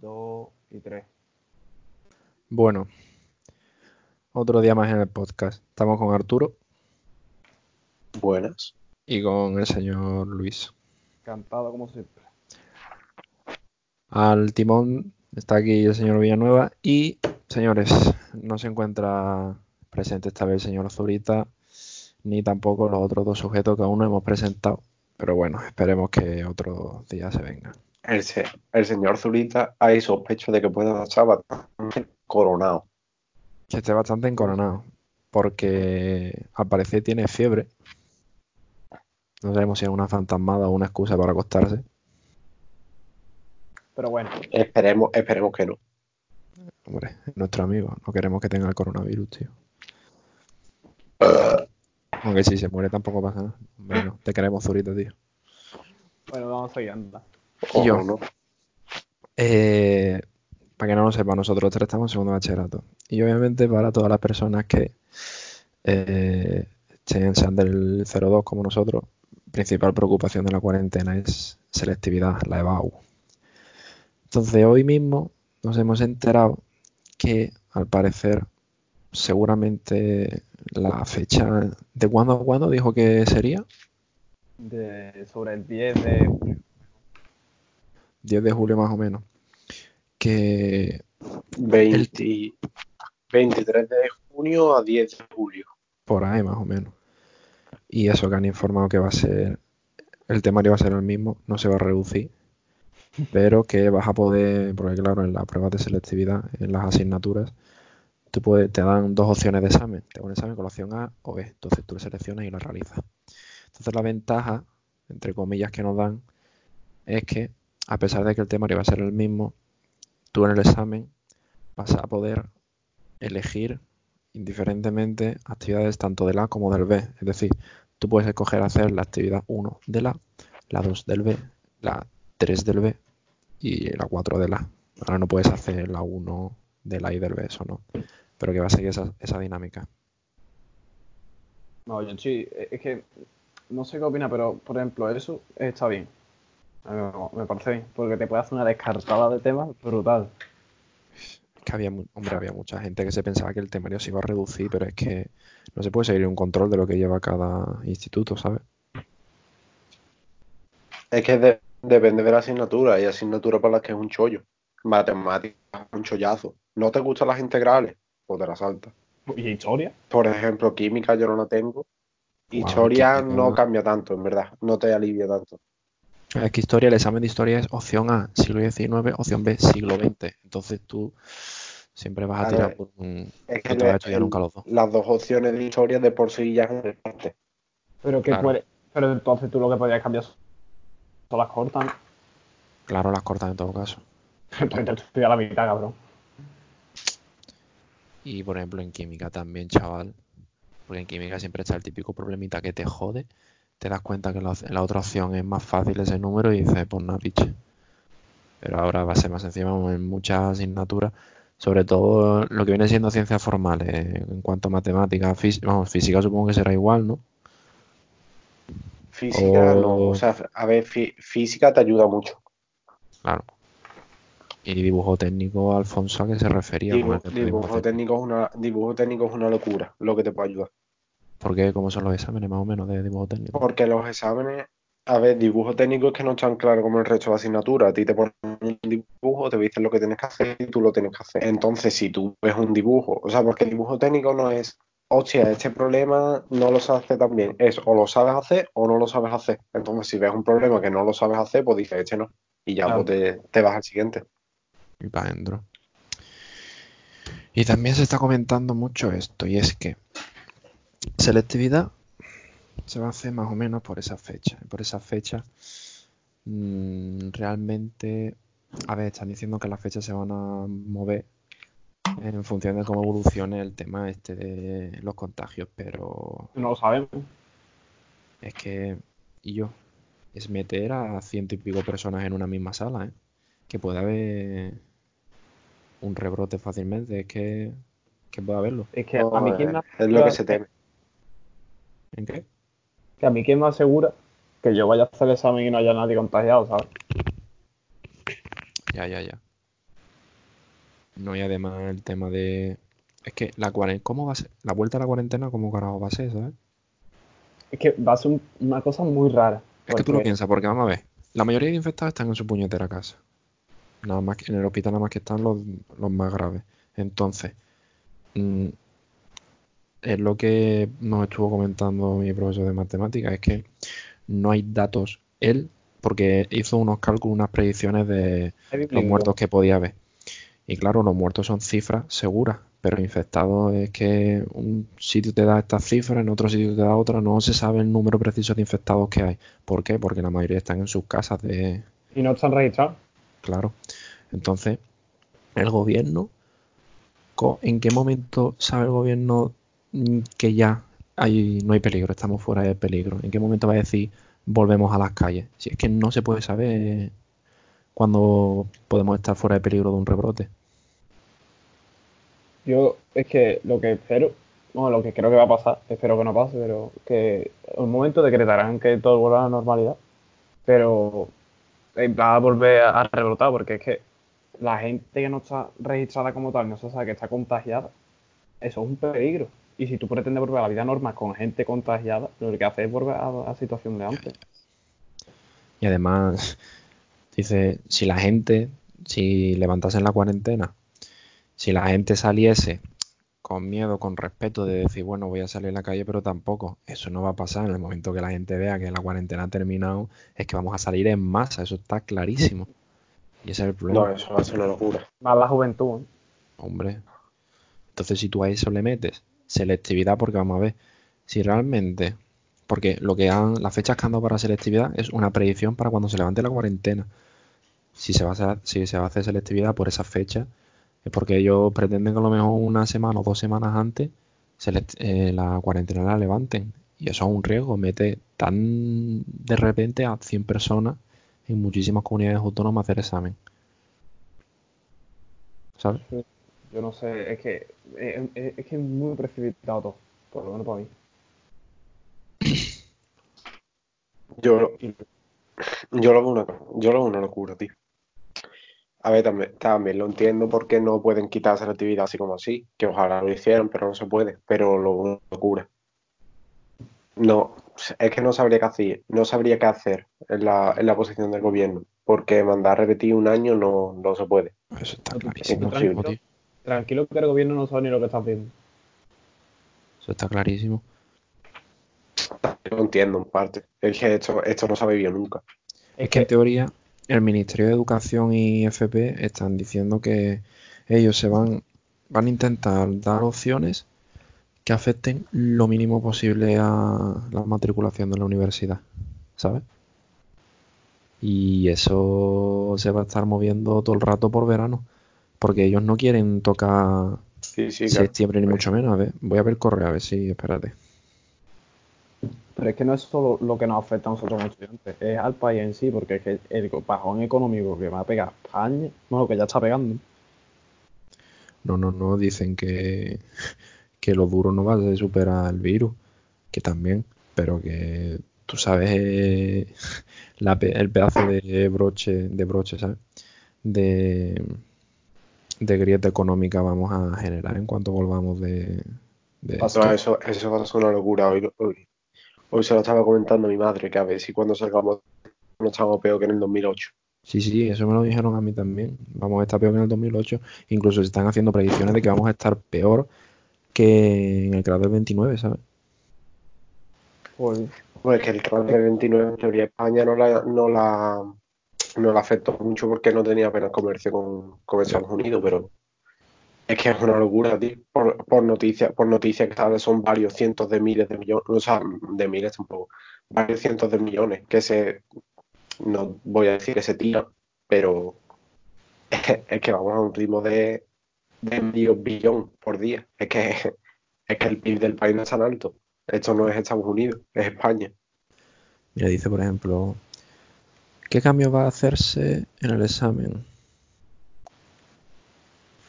dos y tres. Bueno, otro día más en el podcast. Estamos con Arturo Buenas. y con el señor Luis. Encantado como siempre. Al timón está aquí el señor Villanueva y, señores, no se encuentra presente esta vez el señor Zurita ni tampoco los otros dos sujetos que aún no hemos presentado. Pero bueno, esperemos que otro día se vengan. El, se- el señor Zurita hay sospecho de que pueda estar bastante coronado. Que esté bastante encoronado porque al parecer tiene fiebre. No sabemos si es una fantasmada o una excusa para acostarse. Pero bueno, Esperemos, esperemos que no. Hombre, es nuestro amigo. No queremos que tenga el coronavirus, tío. Aunque si se muere tampoco pasa nada. Hombre, no. Te queremos, Zurita, tío. bueno, vamos a ir, anda. Y yo. ¿no? Eh, para que no lo sepa, nosotros tres estamos en segundo bachillerato. Y obviamente para todas las personas que eh, sean, sean del 02 como nosotros, principal preocupación de la cuarentena es selectividad, la EBAU. Entonces hoy mismo nos hemos enterado que al parecer seguramente la fecha de cuándo a cuándo dijo que sería De, sobre el 10 de julio. 10 de julio más o menos que 20 23 de junio a 10 de julio. por ahí más o menos. Y eso que han informado que va a ser, el temario va a ser el mismo, no se va a reducir, pero que vas a poder, porque claro, en las pruebas de selectividad, en las asignaturas, tú puedes, te dan dos opciones de examen, te dan un examen con la opción A o B, entonces tú lo seleccionas y lo realizas. Entonces la ventaja, entre comillas, que nos dan es que a pesar de que el temario va a ser el mismo, tú en el examen vas a poder elegir indiferentemente actividades tanto del A como del B. Es decir, tú puedes escoger hacer la actividad 1 del A, la 2 del B, la 3 del B y la 4 del A. Ahora no puedes hacer la 1 del A y del B, eso no. Pero que va a seguir esa, esa dinámica. No, sí, es que no sé qué opina, pero por ejemplo, eso está bien. A mí me- parece bien, porque te puede hacer una descartada de temas brutal. Es que había, hombre, había mucha gente que se pensaba que el temario se iba a reducir, pero es que no se puede seguir un control de lo que lleva cada instituto, ¿sabes? Es que de- depende de la asignatura. Hay asignaturas para las que es un chollo. Matemáticas, un chollazo. ¿No te gustan las integrales? Pues te las saltas. ¿Y historia? Por ejemplo, química yo no la tengo. Wow, Historia no cambia tanto, en verdad. No te alivia tanto. Es que historia, el examen de historia es opción A, siglo XIX, opción B, siglo XX. Entonces tú siempre vas a Claro, tirar por un... Es No te vas a estudiar nunca los dos. las dos opciones de historia de por sí ya desastre. Pero que Claro. puede, pero entonces tú lo que podías cambiar son las cortas. Claro, las cortas en todo caso. Entonces te estudias la mitad, cabrón. Y por ejemplo en química también, chaval. Porque en química siempre está el típico problemita que te jode. Te das cuenta que la, la otra opción es más fácil ese número y dices, pues nada, piche. Pero ahora va a ser más sencillo en muchas asignaturas. Sobre todo lo que viene siendo ciencias formales. En cuanto a matemáticas, física, vamos, física supongo que será igual, ¿no? Física O- no, o sea, a ver, fí- física te ayuda mucho. Claro. Y dibujo técnico, Alfonso, ¿a qué se refería? Dibu- dibujo, técnico es una, dibujo técnico es una locura, lo que te puede ayudar. ¿Por qué? ¿Cómo son los exámenes más o menos de dibujo técnico? Porque los exámenes, a ver, dibujo técnico es que no es tan claro como el resto de asignaturas. A ti te ponen un dibujo, te dicen lo que tienes que hacer y tú lo tienes que hacer. Entonces, si tú ves un dibujo, o sea, porque el dibujo técnico no es, hostia, este problema no lo sabes hacer tan bien. Es o lo sabes hacer o no lo sabes hacer. Entonces, si ves un problema que no lo sabes hacer, pues dices, este no. Y ya Claro. pues, te, te vas al siguiente. y para adentro. Y también se está comentando mucho esto, y es que selectividad se va a hacer más o menos por esa fecha. Por esa fecha, mm, realmente, a ver, están diciendo que las fechas se van a mover en función de cómo evolucione el tema este de los contagios, pero No lo sabemos. es que, y yo, es meter a ciento y pico personas en una misma sala, ¿eh? Que puede haber un rebrote fácilmente, es que, que puede haberlo. Es que a mí quién me es lo que se teme. ¿En qué? que a mí quién me asegura que yo vaya a hacer el examen y no haya nadie contagiado, ¿sabes? Ya, ya, ya. No, y además el tema de. Es que la cuarentena. ¿Cómo va a ser? La vuelta a la cuarentena, ¿cómo carajo va a ser, sabes? Es que va a ser un- una cosa muy rara. Es que tú lo piensas, porque vamos a ver. La mayoría de infectados están en su puñetera casa. Nada más que en el hospital nada más que están los, los más graves. Entonces, mm, es lo que nos estuvo comentando mi profesor de matemáticas, es que no hay datos. Él, porque hizo unos cálculos, unas predicciones de los muertos que podía haber. Y claro, los muertos son cifras seguras, pero infectados es que un sitio te da estas cifras, en otro sitio te da otra, no se sabe el número preciso de infectados que hay. ¿Por qué? Porque la mayoría están en sus casas de, Y no están registrados. claro. Entonces, el gobierno, ¿en qué momento sabe el gobierno que ya hay, no hay peligro, estamos fuera de peligro? ¿En qué momento va a decir volvemos a las calles? Si es que no se puede saber cuándo podemos estar fuera de peligro de un rebrote. Yo es que lo que espero, bueno, lo que creo que va a pasar, espero que no pase, pero que un momento decretarán que todo vuelva a la normalidad, pero va a volver a rebrotar porque es que la gente que no está registrada como tal, no se sabe que está contagiada, eso es un peligro. Y si tú pretendes volver a la vida normal con gente contagiada, lo que hace es volver a la situación de antes. Y además, dice, si la gente, si levantasen la cuarentena, si la gente saliese con miedo, con respeto de decir, bueno, voy a salir a la calle, pero tampoco, eso no va a pasar en el momento que la gente vea que la cuarentena ha terminado, es que vamos a salir en masa, eso está clarísimo. Y ese es el problema, No, eso va a ser una locura. Más la juventud, ¿eh? hombre. Entonces, si tú a eso le metes selectividad, porque vamos a ver, si realmente, porque lo que han, las fechas que han dado para selectividad es una predicción para cuando se levante la cuarentena. Si se va a hacer, si se va a hacer selectividad por esa fecha, es porque ellos pretenden que a lo mejor una semana o dos semanas antes eh, la cuarentena la levanten. Y eso es un riesgo, mete tan de repente a 100 personas en muchísimas comunidades autónomas a hacer examen. ¿Sabes? Yo no sé, es que es, es- es que es muy precipitado todo, por lo menos para mí. Yo, yo lo veo una, yo lo veo una locura, tío. A ver, también, también lo entiendo porque no pueden quitarse la actividad así como así, que ojalá lo hicieran, pero no se puede, pero lo veo una locura. No, es que no sabría qué hacer, no sabría qué hacer en la, en la posición del gobierno, porque mandar a repetir un año no, no se puede. Eso está clarísimo, imposible. tío. Tranquilo que el gobierno no sabe ni lo que está haciendo. Eso está clarísimo. Lo entiendo en parte. Es que esto, esto no se ha vivido nunca. Es que en teoría el Ministerio de Educación y FP están diciendo que ellos se van, van a intentar dar opciones que afecten lo mínimo posible a la matriculación de la universidad, ¿sabes? Y eso se va a estar moviendo todo el rato por verano, porque ellos no quieren tocar Sí, sí, claro. septiembre ni mucho menos. A ver, voy a ver el correo, a ver si, espérate. Pero es que no es solo lo que nos afecta a nosotros como estudiantes, es al país en sí, porque es que el bajón económico que va a pegar España, bueno, que ya está pegando, No, no, no, dicen que, que lo duro no va a superar el virus, que también, pero que tú sabes eh, la el pedazo de broche, de broche, ¿sabes? De, de grieta económica vamos a generar en cuanto volvamos de, de No, esto. eso, eso va a ser una locura. Hoy, hoy, hoy se lo estaba comentando a mi madre, que a ver si cuando salgamos no estamos peor que en el 2008. Sí, sí, eso me lo dijeron a mí también. Vamos a estar peor que en el 2008. Incluso se están haciendo predicciones de que vamos a estar peor que en el grado del 29, ¿sabes? pues Pues que el crash del 29 en teoría España no la, no la, no la afectó mucho porque no tenía apenas comercio con, con Estados Unidos, pero es que es una locura, tío. Por, por noticias, por noticias que salen son varios cientos de miles de millones, o sea, de miles tampoco, varios cientos de millones que se, no voy a decir que se pero es que, es que vamos a un ritmo de, de medio billón por día. Es que, es que el PIB del país no es tan alto. Esto no es Estados Unidos, es España. Mira, dice, por ejemplo, ¿qué cambio va a hacerse en el examen?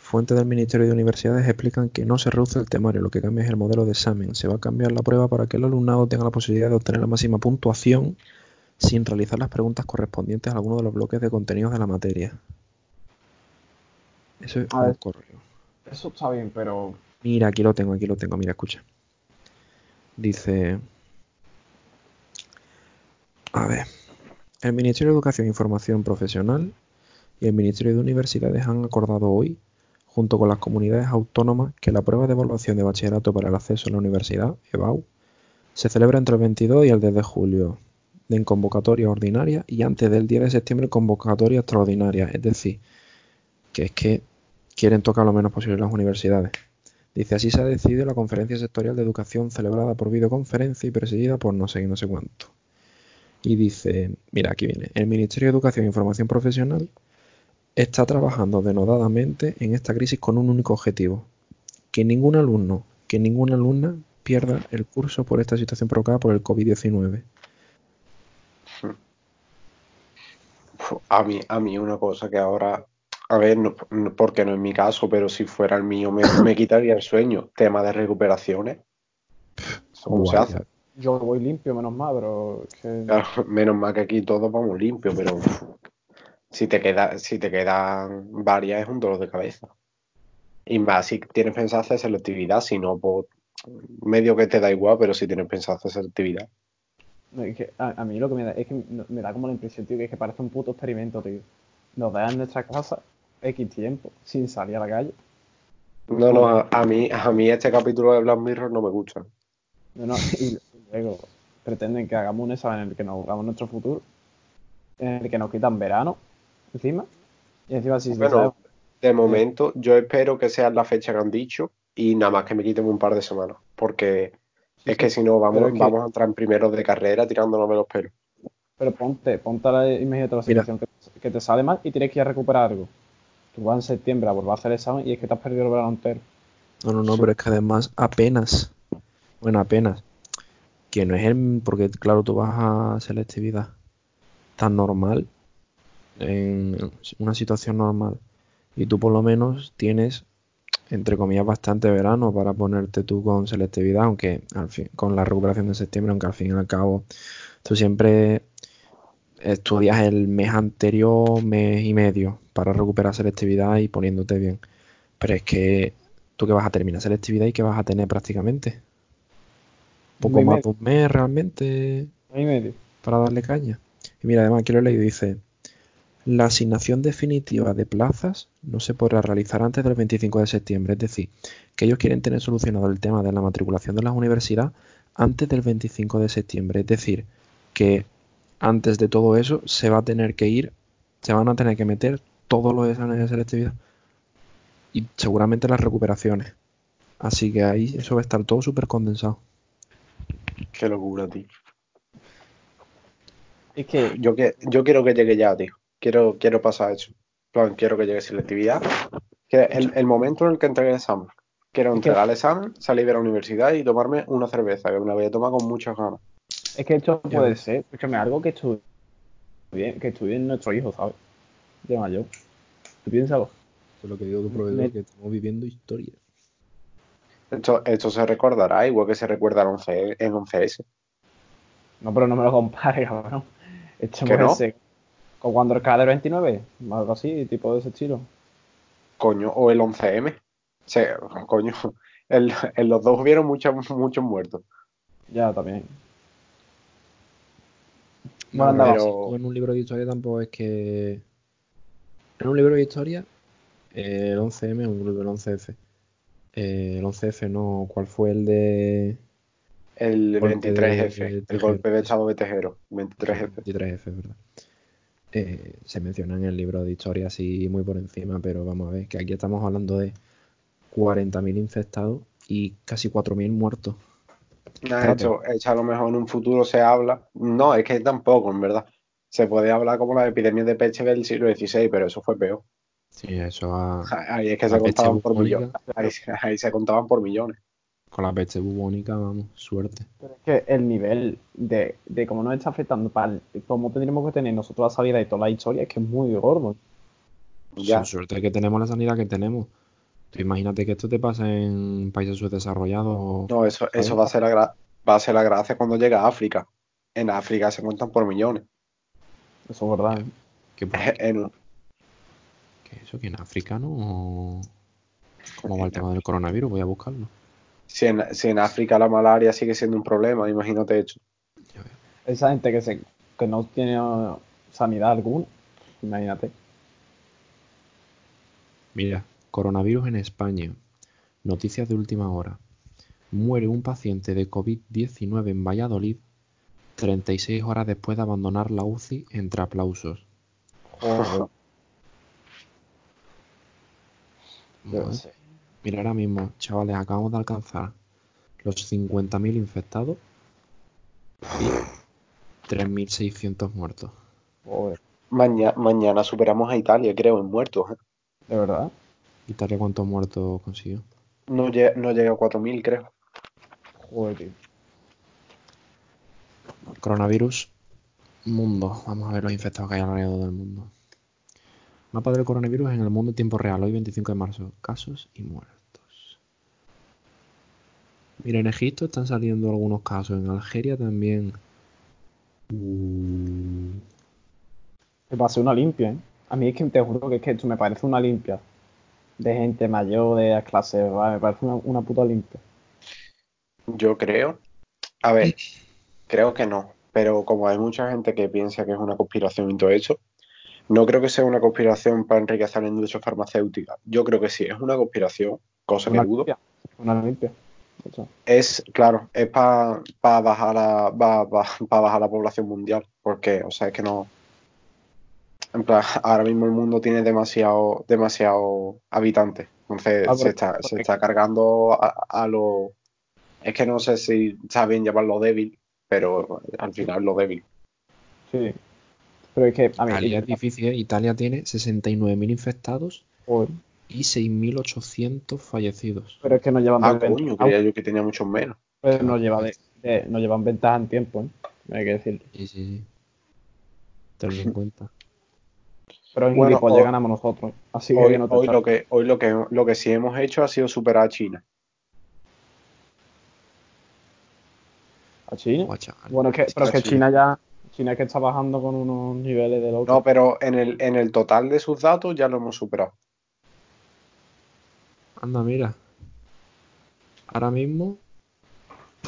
Fuentes del Ministerio de Universidades explican que no se reduce el temario, lo que cambia es el modelo de examen. Se va a cambiar la prueba para que el alumnado tenga la posibilidad de obtener la máxima puntuación sin realizar las preguntas correspondientes a alguno de los bloques de contenidos de la materia. Eso es un correo. Eso está bien, pero. Mira, aquí lo tengo, aquí lo tengo, mira, escucha. Dice, a ver, el Ministerio de Educación e Información Profesional y el Ministerio de Universidades han acordado hoy, junto con las comunidades autónomas, que la prueba de evaluación de bachillerato para el acceso a la universidad, EBAU, se celebra entre el 22 y el 10 de julio, en convocatoria ordinaria y antes del 10 de septiembre convocatoria extraordinaria. Es decir, que es que quieren tocar lo menos posible las universidades. Dice, así se ha decidido la conferencia sectorial de educación celebrada por videoconferencia y presidida por no sé no sé cuánto. Y dice, mira, aquí viene, el Ministerio de Educación e Información Profesional está trabajando denodadamente en esta crisis con un único objetivo, que ningún alumno, que ninguna alumna pierda el curso por esta situación provocada por el COVID-19. A mí, a mí una cosa que ahora, a ver, no, no- porque no es mi caso, pero si fuera el mío me, me quitaría el sueño. Tema de recuperaciones. ¿Eso ¿Cómo se hace? Yo voy limpio, menos mal, pero. que- Claro, menos mal que aquí todos vamos limpios, pero si te queda, si te quedan varias es un dolor de cabeza. Y más si tienes pensado hacer selectividad, si no, pues medio que te da igual, pero si tienes pensado hacer selectividad. no, es que a, a mí lo que me da es que me da como la impresión, tío, que es que parece un puto experimento, tío. Nos dan en nuestra casa X tiempo sin salir a la calle. No, no, a, a mí, a mí este capítulo de Black Mirror no me gusta. No, no, y luego pretenden que hagamos un examen en el que nos hagamos nuestro futuro, en el que nos quitan verano encima, y encima si se Bueno, de momento yo espero que sea la fecha que han dicho y nada más que me quiten un par de semanas, porque Sí, es que sí, si no vamos, pero es que- vamos a entrar en primero de carrera tirándonos de los pelos. Pero ponte, ponte la, imagínate la situación que, que te sale mal y tienes que ir a recuperar algo. Tú vas en septiembre a volver a hacer el examen y es que te has perdido el verano entero. No, no, no, pero es que además apenas, bueno, apenas, que no es el, porque claro, tú vas a selectividad tan normal, en una situación normal, y tú por lo menos tienes, entre comillas, bastante verano para ponerte tú con selectividad, aunque al fin, con la recuperación de septiembre, aunque al fin y al cabo tú siempre estudias el mes anterior, mes y medio, para recuperar selectividad y poniéndote bien. Pero es que tú que vas a terminar selectividad y que vas a tener prácticamente. Poco más medio. de un mes realmente medio. para darle caña. Y mira, además aquí lo he leído, dice, la asignación definitiva de plazas no se podrá realizar antes del 25 de septiembre. Es decir, que ellos quieren tener solucionado el tema de la matriculación de las universidades antes del 25 de septiembre. Es decir, que antes de todo eso se va a tener que ir, se van a tener que meter todos los exámenes de selectividad y seguramente las recuperaciones. Así que ahí eso va a estar todo súper condensado. Qué locura, tío. Es que Yo, que, yo quiero que llegue ya, tío. Quiero, quiero pasar eso. En plan, quiero que llegue selectividad. Que el, el momento en el que entregue el examen. Quiero que- entregar el examen, salir de la universidad y tomarme una cerveza, que me la voy a tomar con muchas ganas. Es que esto Ya puede ves. ser, escúchame, algo que estudie, que estudie nuestro hijo, ¿sabes? De mayor. Tú piénsalo. Eso es lo que digo tu proveedor, que estamos viviendo historia. Esto, esto se recordará, igual que se recuerda en 11, en 11S. No, pero no me lo compares, cabrón. Esto ¿Que puede no? con cuando el del 29, algo así, tipo de ese estilo. Coño, o el 11M. Se, coño, en, en los dos hubieron muchos muchos muertos. Ya, también. No, Bueno, andaba. pero- en un libro de historia tampoco es que. En un libro de historia, el 11M o el 11F. Eh, el 11F no, ¿cuál fue el de. El Golpe 23F, de el golpe de estado de Tejero. 23F. 23F, ¿verdad? Eh, se menciona en el libro de historia así muy por encima, pero vamos a ver que aquí estamos hablando de 40.000 infectados y casi 4.000 muertos. Nah, esto, esto a lo mejor en un futuro se habla. No, es que tampoco, en verdad. Se puede hablar como las epidemias de peste del siglo XVI, pero eso fue peor. Sí, eso ha- Ahí es que se contaban por millones. Ahí, ahí se contaban por millones. con la peste bubónica, vamos, suerte. Pero es que el nivel de, de cómo nos está afectando para el- cómo tendríamos que tener nosotros la salida y toda la historia es que es muy gordo. Ya. Su- Suerte que tenemos la sanidad que tenemos. Tú imagínate que esto te pasa en países subdesarrollados. No, eso, eso va a ser la gra- va a ser la gracia cuando llega a África. En África se cuentan por millones. Eso es verdad. ¿eh? En, ¿Qué es eso? ¿Que en África no? ¿Cómo va el tema del coronavirus? Voy a buscarlo. Si en, si en África la malaria sigue siendo un problema, imagínate hecho. Esa gente que, se, que no tiene sanidad alguna, imagínate. Mira, coronavirus en España. Noticias de última hora. Muere un paciente de COVID-19 en Valladolid 36 horas después de abandonar la UCI entre aplausos. Joder, yo sé. Mira, ahora mismo, chavales, acabamos de alcanzar los 50.000 infectados y 3.600 muertos. Joder, Maña- mañana superamos a Italia, creo, en muertos. ¿eh? de verdad. ¿Italia cuántos muertos consiguió? No, lle- no llega a 4.000, creo. Joder, tío. Coronavirus, mundo. Vamos a ver los infectados que hay alrededor del mundo. Mapa del coronavirus en el mundo en tiempo real, hoy 25 de marzo. Casos y muertos. Mira, en Egipto están saliendo algunos casos, en Algeria también. Que va a ser una limpia, ¿eh? A mí es que te juro que es que esto me parece una limpia. De gente mayor, de las clases, me parece una, una puta limpia. Yo creo. A ver, creo que no. Pero como hay mucha gente que piensa que es una conspiración y todo eso, no creo que sea una conspiración para enriquecer la industria farmacéutica. Yo creo que sí, es una conspiración, cosa que Una dudo. limpia. Una limpia. Es, claro, es para bajar la, pa- pa- pa bajar la población mundial. Porque, o sea, es que no. En plan, ahora mismo el mundo tiene demasiado, demasiado habitantes. Entonces Ah, se, está, se está cargando a, a lo. Es que no sé si está bien llamarlo débil, pero al final lo débil. Sí. Pero es que a mí. Italia es difícil, ¿eh? Italia tiene 69.000 infectados Joder, y 6.800 fallecidos. pero es que nos llevan Ah, coño, creía yo que tenía muchos menos. Pero nos, lleva de, de- nos llevan ventaja en tiempo, ¿eh? Hay que decirlo. Sí, sí, sí. Tenlo en cuenta. Pero en Bueno, hoy- ganamos nosotros. Así que Hoy, que no te hoy lo que, hoy lo que, lo que sí hemos hecho ha sido superar a China. ¿A China? Bueno, es que, pero es que. China ya. China es que está bajando con unos niveles de loco. No, pero en el, en el total de sus datos ya lo hemos superado. Anda, mira. Ahora mismo.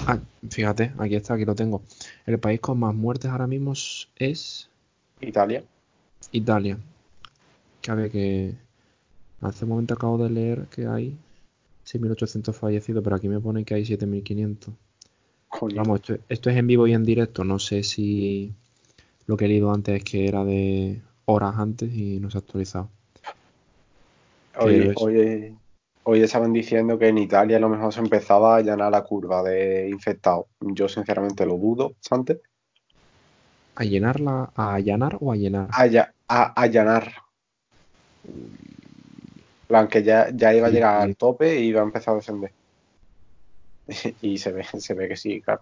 Ah, fíjate, aquí está, aquí lo tengo. El país con más muertes ahora mismo es- es Italia. Italia. Que a ver, que hace un momento acabo de leer que hay 6.800 fallecidos, pero aquí me pone que hay 7.500. Vamos, esto, esto es en vivo y en directo. No sé si lo que he leído antes es que era de horas antes y no se ha actualizado. Hoy, Pero es- hoy, estaban diciendo que en Italia a lo mejor se empezaba a allanar la curva de infectados. Yo sinceramente lo dudo bastante. ¿A llenarla, a allanar o a llenar? Alla- a, allanar. plan que ya, ya iba a Sí, llegar sí. al tope y iba a empezar a descender. y se ve, se ve que sí, claro.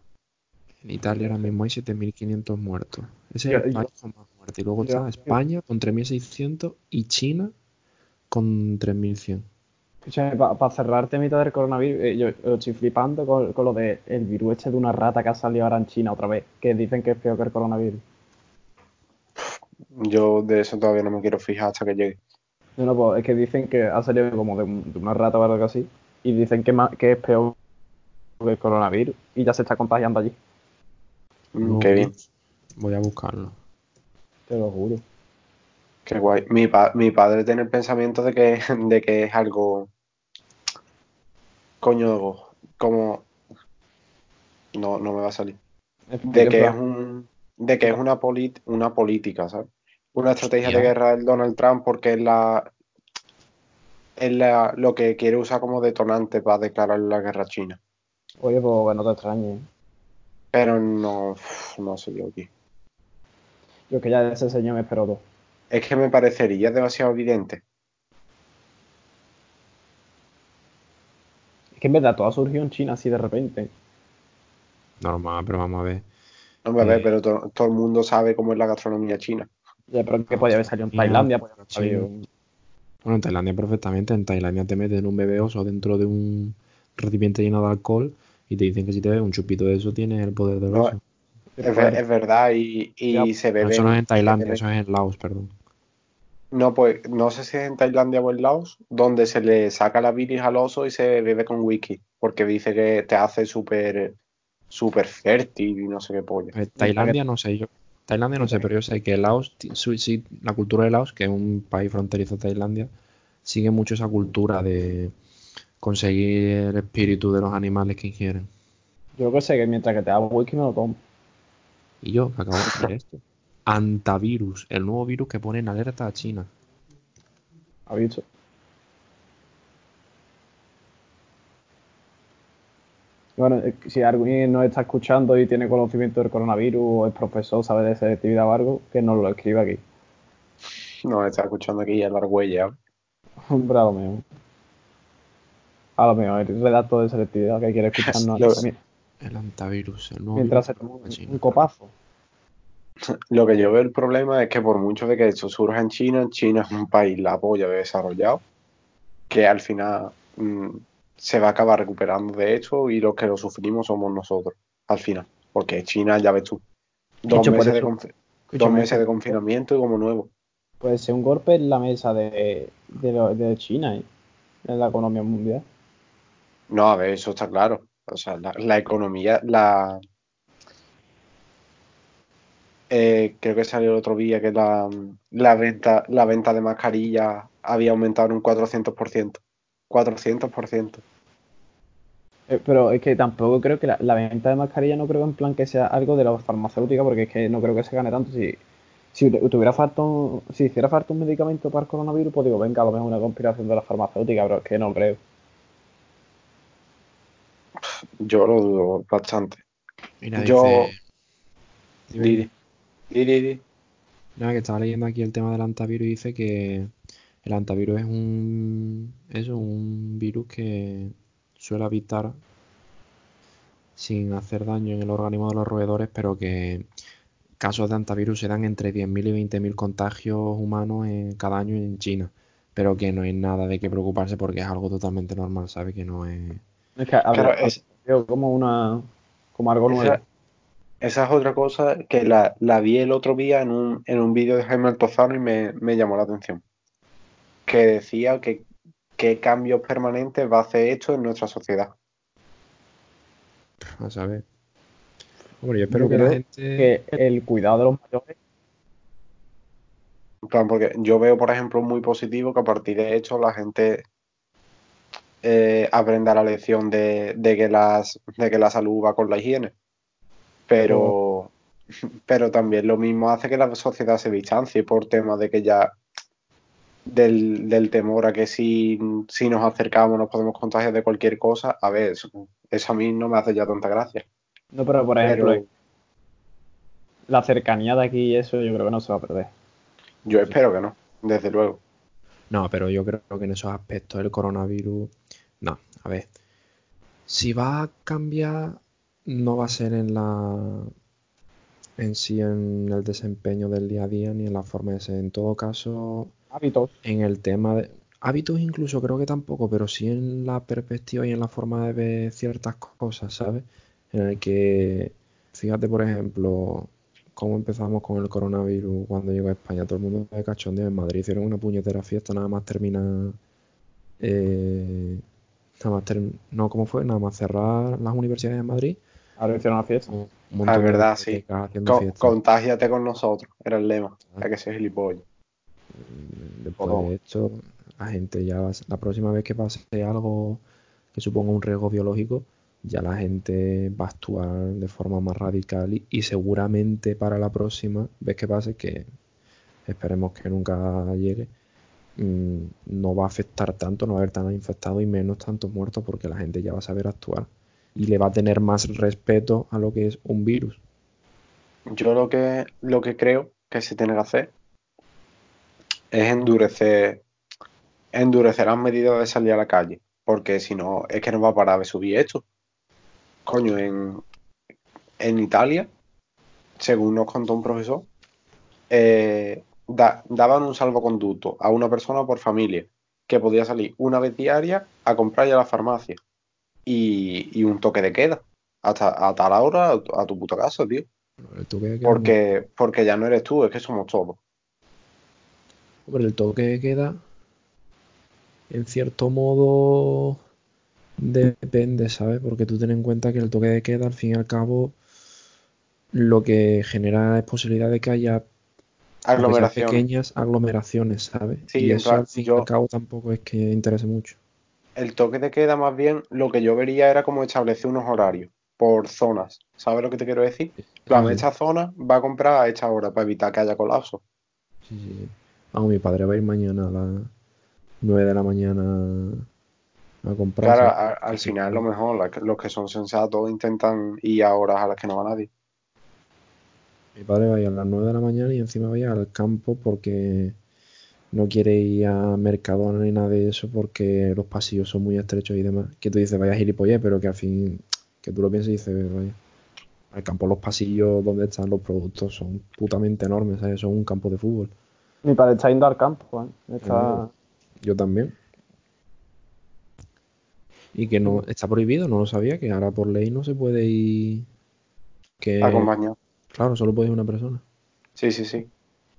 En Italia ahora mismo hay 7.500 muertos. Ese es el país con más muertes. Y luego yo- está España con 3.600 y China con 3.100. Escúchame, para cerrarte mitad del coronavirus, eh, yo, yo estoy flipando con, con lo del virus este de una rata que ha salido ahora en China otra vez, que dicen que es peor que el coronavirus. Yo de eso todavía no me quiero fijar hasta que llegue. No, no, pues es que dicen que ha salido como de, un- de una rata o algo así, y dicen que es peor que el coronavirus, y ya se está contagiando allí, Mm, No, qué bien, Voy a buscarlo. te lo juro. qué guay. Mi, pa- mi padre tiene el pensamiento de que, de que es algo. Coño, como. No, no me va a salir. De que es un. De que es una, polit- una política, ¿sabes? Una estrategia de guerra del Donald Trump porque es la. Es la, lo que quiere usar como detonante para declarar la guerra a China. Oye, pues no te extrañes. ¿eh? Pero no. No sé yo, tío. Yo que ya de ese señor me espero todo. Es que me parecería demasiado evidente. Es que en verdad todo ha surgido en China así de repente. Normal, pero vamos a ver. No me ve, Eh. pero to- todo el mundo sabe cómo es la gastronomía china. Ya, pero que podía haber salido en Tailandia, podía haber sí. salido. Bueno, en Tailandia perfectamente. En Tailandia te meten un bebé oso dentro de un recipiente lleno de alcohol y te dicen que si te bebes un chupito de eso tienes el poder del No, oso. Es, es verdad, y, y Ya, se beben. eso no es en Tailandia, eso es en Laos, perdón. No, pues no sé si es en Tailandia o en Laos, donde se le saca la bilis al oso y se bebe con whisky, porque dice que te hace súper súper fértil y no sé qué pollo. Eh, Tailandia no sé yo. Tailandia no sé, pero yo sé que Laos, sí, la cultura de Laos, que es un país fronterizo de Tailandia, sigue mucho esa cultura de conseguir el espíritu de los animales que ingieren. Yo que sé que mientras que te hago whisky me lo tomo. Y yo, que acabo de decir esto. Antavirus, el nuevo virus que pone en alerta a China. ¿Has visto? Bueno, si alguien nos está escuchando y tiene conocimiento del coronavirus o es profesor, sabe de selectividad o algo, que nos lo escriba aquí. No, está escuchando aquí el Argüella. Hombre, a lo mejor. A lo mejor, el redacto de selectividad que quiere escucharnos El antavirus, el nuevo mientras se toma un, copazo. Lo que yo veo el problema es que por mucho de que esto surja en China, China es un país la polla de desarrollado, que al final mm, se va a acabar recuperando de esto y los que lo sufrimos somos nosotros, al final. Porque China, ya ves tú, dos, meses de, eso, dos meses de confinamiento y como nuevo. Puede ser un golpe en la mesa de, de, lo- de China, ¿eh? en la economía mundial. No, a ver, eso está claro. O sea, la, economía, la... eh, creo que salió el otro día que la, venta, la venta de mascarillas había aumentado en un 400%. 400%. Eh, pero es que tampoco creo que la, venta de mascarilla no creo en plan que sea algo de la farmacéutica, porque es que no creo que se gane tanto. Si, si tuviera falta si hiciera falta un medicamento para el coronavirus, pues digo, venga, a lo mejor una conspiración de la farmacéutica, pero es que no creo. Yo lo dudo bastante. Mira, Yo- dice. Didi, Didi. Nada, que estaba leyendo aquí el tema del antivirus y dice que el antivirus es un, eso, un virus que suele habitar sin hacer daño en el organismo de los roedores, pero que casos de antivirus se dan entre 10.000 y 20.000 contagios humanos en, cada año en China, pero que no hay nada de qué preocuparse porque es algo totalmente normal, ¿sabe? Que no es... Es que a- Pero a- es- veo como una como algo nuevo. Esa, es otra cosa que la, la vi el otro día en un, en un vídeo de Jaime Altozano y me, me llamó la atención. Que decía que qué cambios permanentes va a hacer esto en nuestra sociedad. A saber. Hombre, yo espero Yo que la gente... Que el cuidado de los mayores, porque yo veo, por ejemplo, muy positivo que a partir de esto la gente eh, aprenda la lección de, de que las, de que la salud va con la higiene. Pero, pero también lo mismo hace que la sociedad se distancie por temas de que ya del, del temor a que si, si nos acercamos nos podemos contagiar de cualquier cosa. A ver, eso, eso a mí no me hace ya tanta gracia. no, pero por ejemplo, Pero la cercanía de aquí y eso yo creo que no se va a perder. yo espero que no, desde luego. No, pero yo creo que en esos aspectos el coronavirus, no, a ver, si va a cambiar, no va a ser en la, en sí en el desempeño del día a día ni en la forma de ser. En todo caso, Hábitos. en el tema de hábitos incluso creo que tampoco, pero sí en la perspectiva y en la forma de ver ciertas cosas, ¿sabes? En el que, fíjate por ejemplo, cómo empezamos con el coronavirus cuando llegó a España, todo el mundo de cachondeo en Madrid hicieron una puñetera fiesta, nada más terminar, eh, nada más ter- no, ¿cómo fue? Nada más cerrar las universidades en Madrid, Ahora hicieron una fiesta. un Ah, es de verdad, sí. Co- contágiate con nosotros, era el lema. Ah. Hay que ser gilipollas. Después Ojo. de esto, la gente ya, va- la próxima vez que pase algo que suponga un riesgo biológico, ya la gente va a actuar de forma más radical y, y seguramente para la próxima vez que pase, que esperemos que nunca llegue, mm, no va a afectar tanto, no va a haber tan infectados y menos tantos muertos porque la gente ya va a saber actuar y le va a tener más respeto a lo que es un virus. Yo lo que, lo que creo que se tiene que hacer es endurecer, endurecer las medidas de salir a la calle, porque si no, es que no va a parar de subir esto. Coño, en, en Italia, según nos contó un profesor, eh, da- daban un salvoconducto a una persona por familia que podía salir una vez diaria a comprar ya a la farmacia y, y un toque de queda hasta a tal hora a tu, puta casa, tío. ¿Tú qué- qué- Porque, porque ya no eres tú, es que somos todos. Hombre, el toque de queda, en cierto modo, depende, ¿sabes? Porque tú ten en cuenta que el toque de queda, al fin y al cabo, lo que genera es posibilidad de que haya Aglomeración. pequeñas aglomeraciones, ¿sabes? Sí, y eso al fin y yo- al cabo tampoco es que interese mucho. El toque de queda, más bien, lo que yo vería era como establecer unos horarios por zonas. ¿Sabes lo que te quiero decir? Plan, Sí. esta zona va a comprar a esta hora para evitar que haya colapso. Sí, sí. Vamos, mi padre va a ir mañana a las 9 de la mañana a comprar. Claro, al final, lo mejor, la- los que son sensatos intentan ir a horas a las que no va nadie. Mi padre va a ir a las 9 de la mañana y encima va a ir al campo porque no quiere ir a Mercadona ni nada de eso porque los pasillos son muy estrechos y demás. Que tú dices, vaya gilipollez, pero que al fin, que tú lo piensas y dices, vaya. Al campo los pasillos donde están los productos son putamente enormes, ¿sabes? Son un campo de fútbol. Mi padre está yendo al campo, ¿eh? Está... Yo también. Y que no está prohibido, no lo sabía, que ahora por ley no se puede ir. Que, Acompañado. Claro, solo puede ir una persona. Sí, sí, sí.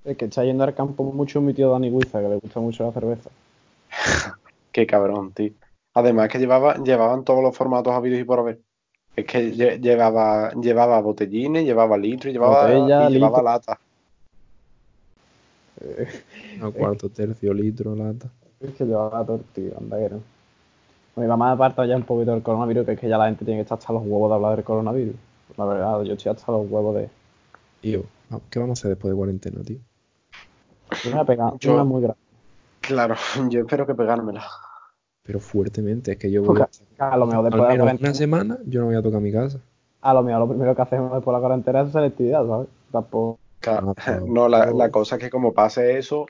El que está yendo al campo mucho es mi tío Dani Guiza, que le gusta mucho la cerveza. Qué cabrón, tío. Además que llevaba, llevaban todos los formatos habidos y por haber. Es que lle- llevaba, llevaba botellines, llevaba litros, llevaba, Botella, y llevaba litro. lata. A cuarto, tercio, litro, lata. Es que llevaba la tortilla, anda que no. Mi mamá aparta ya un poquito del coronavirus, que es que ya la gente tiene que estar hasta los huevos de hablar del coronavirus. La verdad, yo estoy hasta los huevos de... Tío, ¿qué vamos a hacer después de cuarentena, tío? Yo me voy a pegar Yo- una muy grande. Claro, yo espero que pegármela. Pero fuertemente, es que yo voy Porque a lo mejor después de la menos una cuarentena, semana, yo no voy a tocar mi casa. a lo mejor lo primero que hacemos después de la cuarentena es selectividad, ¿sabes? Tampoco... Claro, Ah, pero- No, la, la cosa es que como pase eso,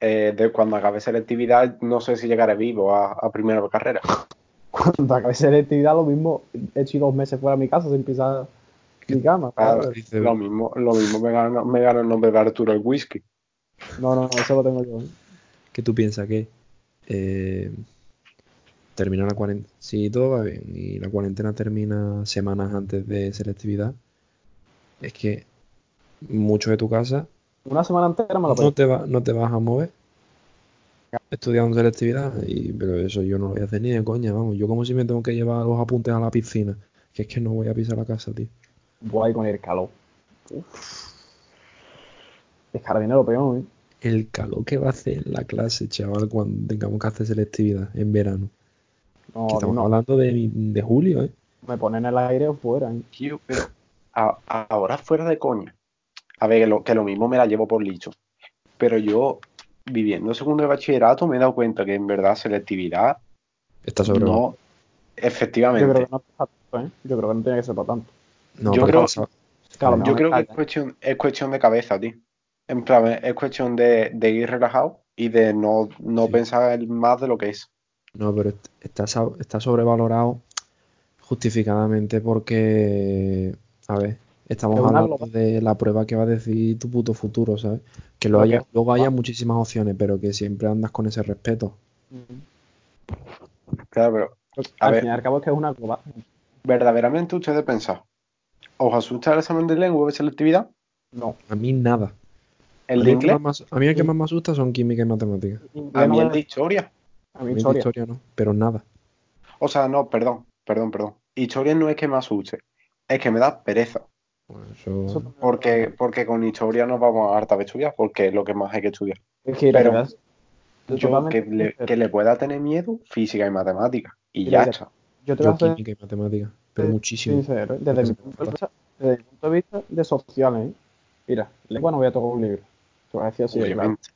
eh, de cuando acabe selectividad, no sé si llegaré vivo a, a primera carrera. Cuando acabe selectividad, lo mismo, he hecho dos meses fuera de mi casa sin pisar mi cama. Claro, ¿sabes? Dice- lo mismo, lo mismo me gana, me gana el nombre de Arturo el whisky. No, no, eso lo tengo yo. ¿Qué tú piensas que eh, termina la cuarentena? Si todo va bien y la cuarentena termina semanas antes de selectividad, es que mucho de tu casa Una semana entera me lo no te, va, no te vas a mover estudiando selectividad, y, pero eso yo no lo voy a hacer ni de coña, vamos. Yo como si me tengo que llevar los apuntes a la piscina, que es que no voy a pisar la casa, tío. Voy con el calor. Uf. Es que ahora viene lo peor, ¿eh? El calor que va a hacer la clase, chaval, cuando tengamos que hacer selectividad en verano. No, que estamos no, hablando de, de julio, ¿eh? me ponen el aire o fuera. ¿eh? Tío, pero a- a- ahora fuera de coña. A ver, que lo, que lo mismo me la llevo por licho. Pero yo, viviendo segundo de bachillerato, me he dado cuenta que en verdad selectividad Está sobre no. Yo Efectivamente. creo que no ¿eh? Yo creo que no tiene que ser para tanto. No, yo creo- Yo creo que es cuestión, es cuestión de cabeza, tío. En plan, es cuestión de, de ir relajado y de no, no Sí. pensar más de lo que es. no, pero est- está, está sobrevalorado justificadamente porque, a ver, estamos Es hablando de la prueba que va a decir tu puto futuro, ¿sabes? Que lo haya, luego haya muchísimas opciones, pero que siempre andas con ese respeto. Claro, pero A Al ver. fin y al cabo es que es una global. verdaderamente ustedes pensan, ¿os asusta el examen de lengua de selectividad? No. A mí nada. ¿El a, de inglés? más, a mí el que más me asusta son química y matemáticas. A mí el de historia. a A mí historia. historia no, pero nada. O sea, no, perdón, perdón, perdón. Historia no es que me asuste, es que me da pereza. Bueno, Porque, porque con historia nos vamos a harta de estudiar, porque es lo que más hay que estudiar. Es que, pero yo que le, que le pueda tener miedo, física y matemática. Y ya está. Yo te voy a hacer química y matemáticas, pero muchísimo. sincero, ¿eh? desde, mi punto de vista, desde mi punto de vista de sociales. ¿eh? Mira, lengua no voy a tocar un libro. Te voy a decir así, de claro. Obviamente.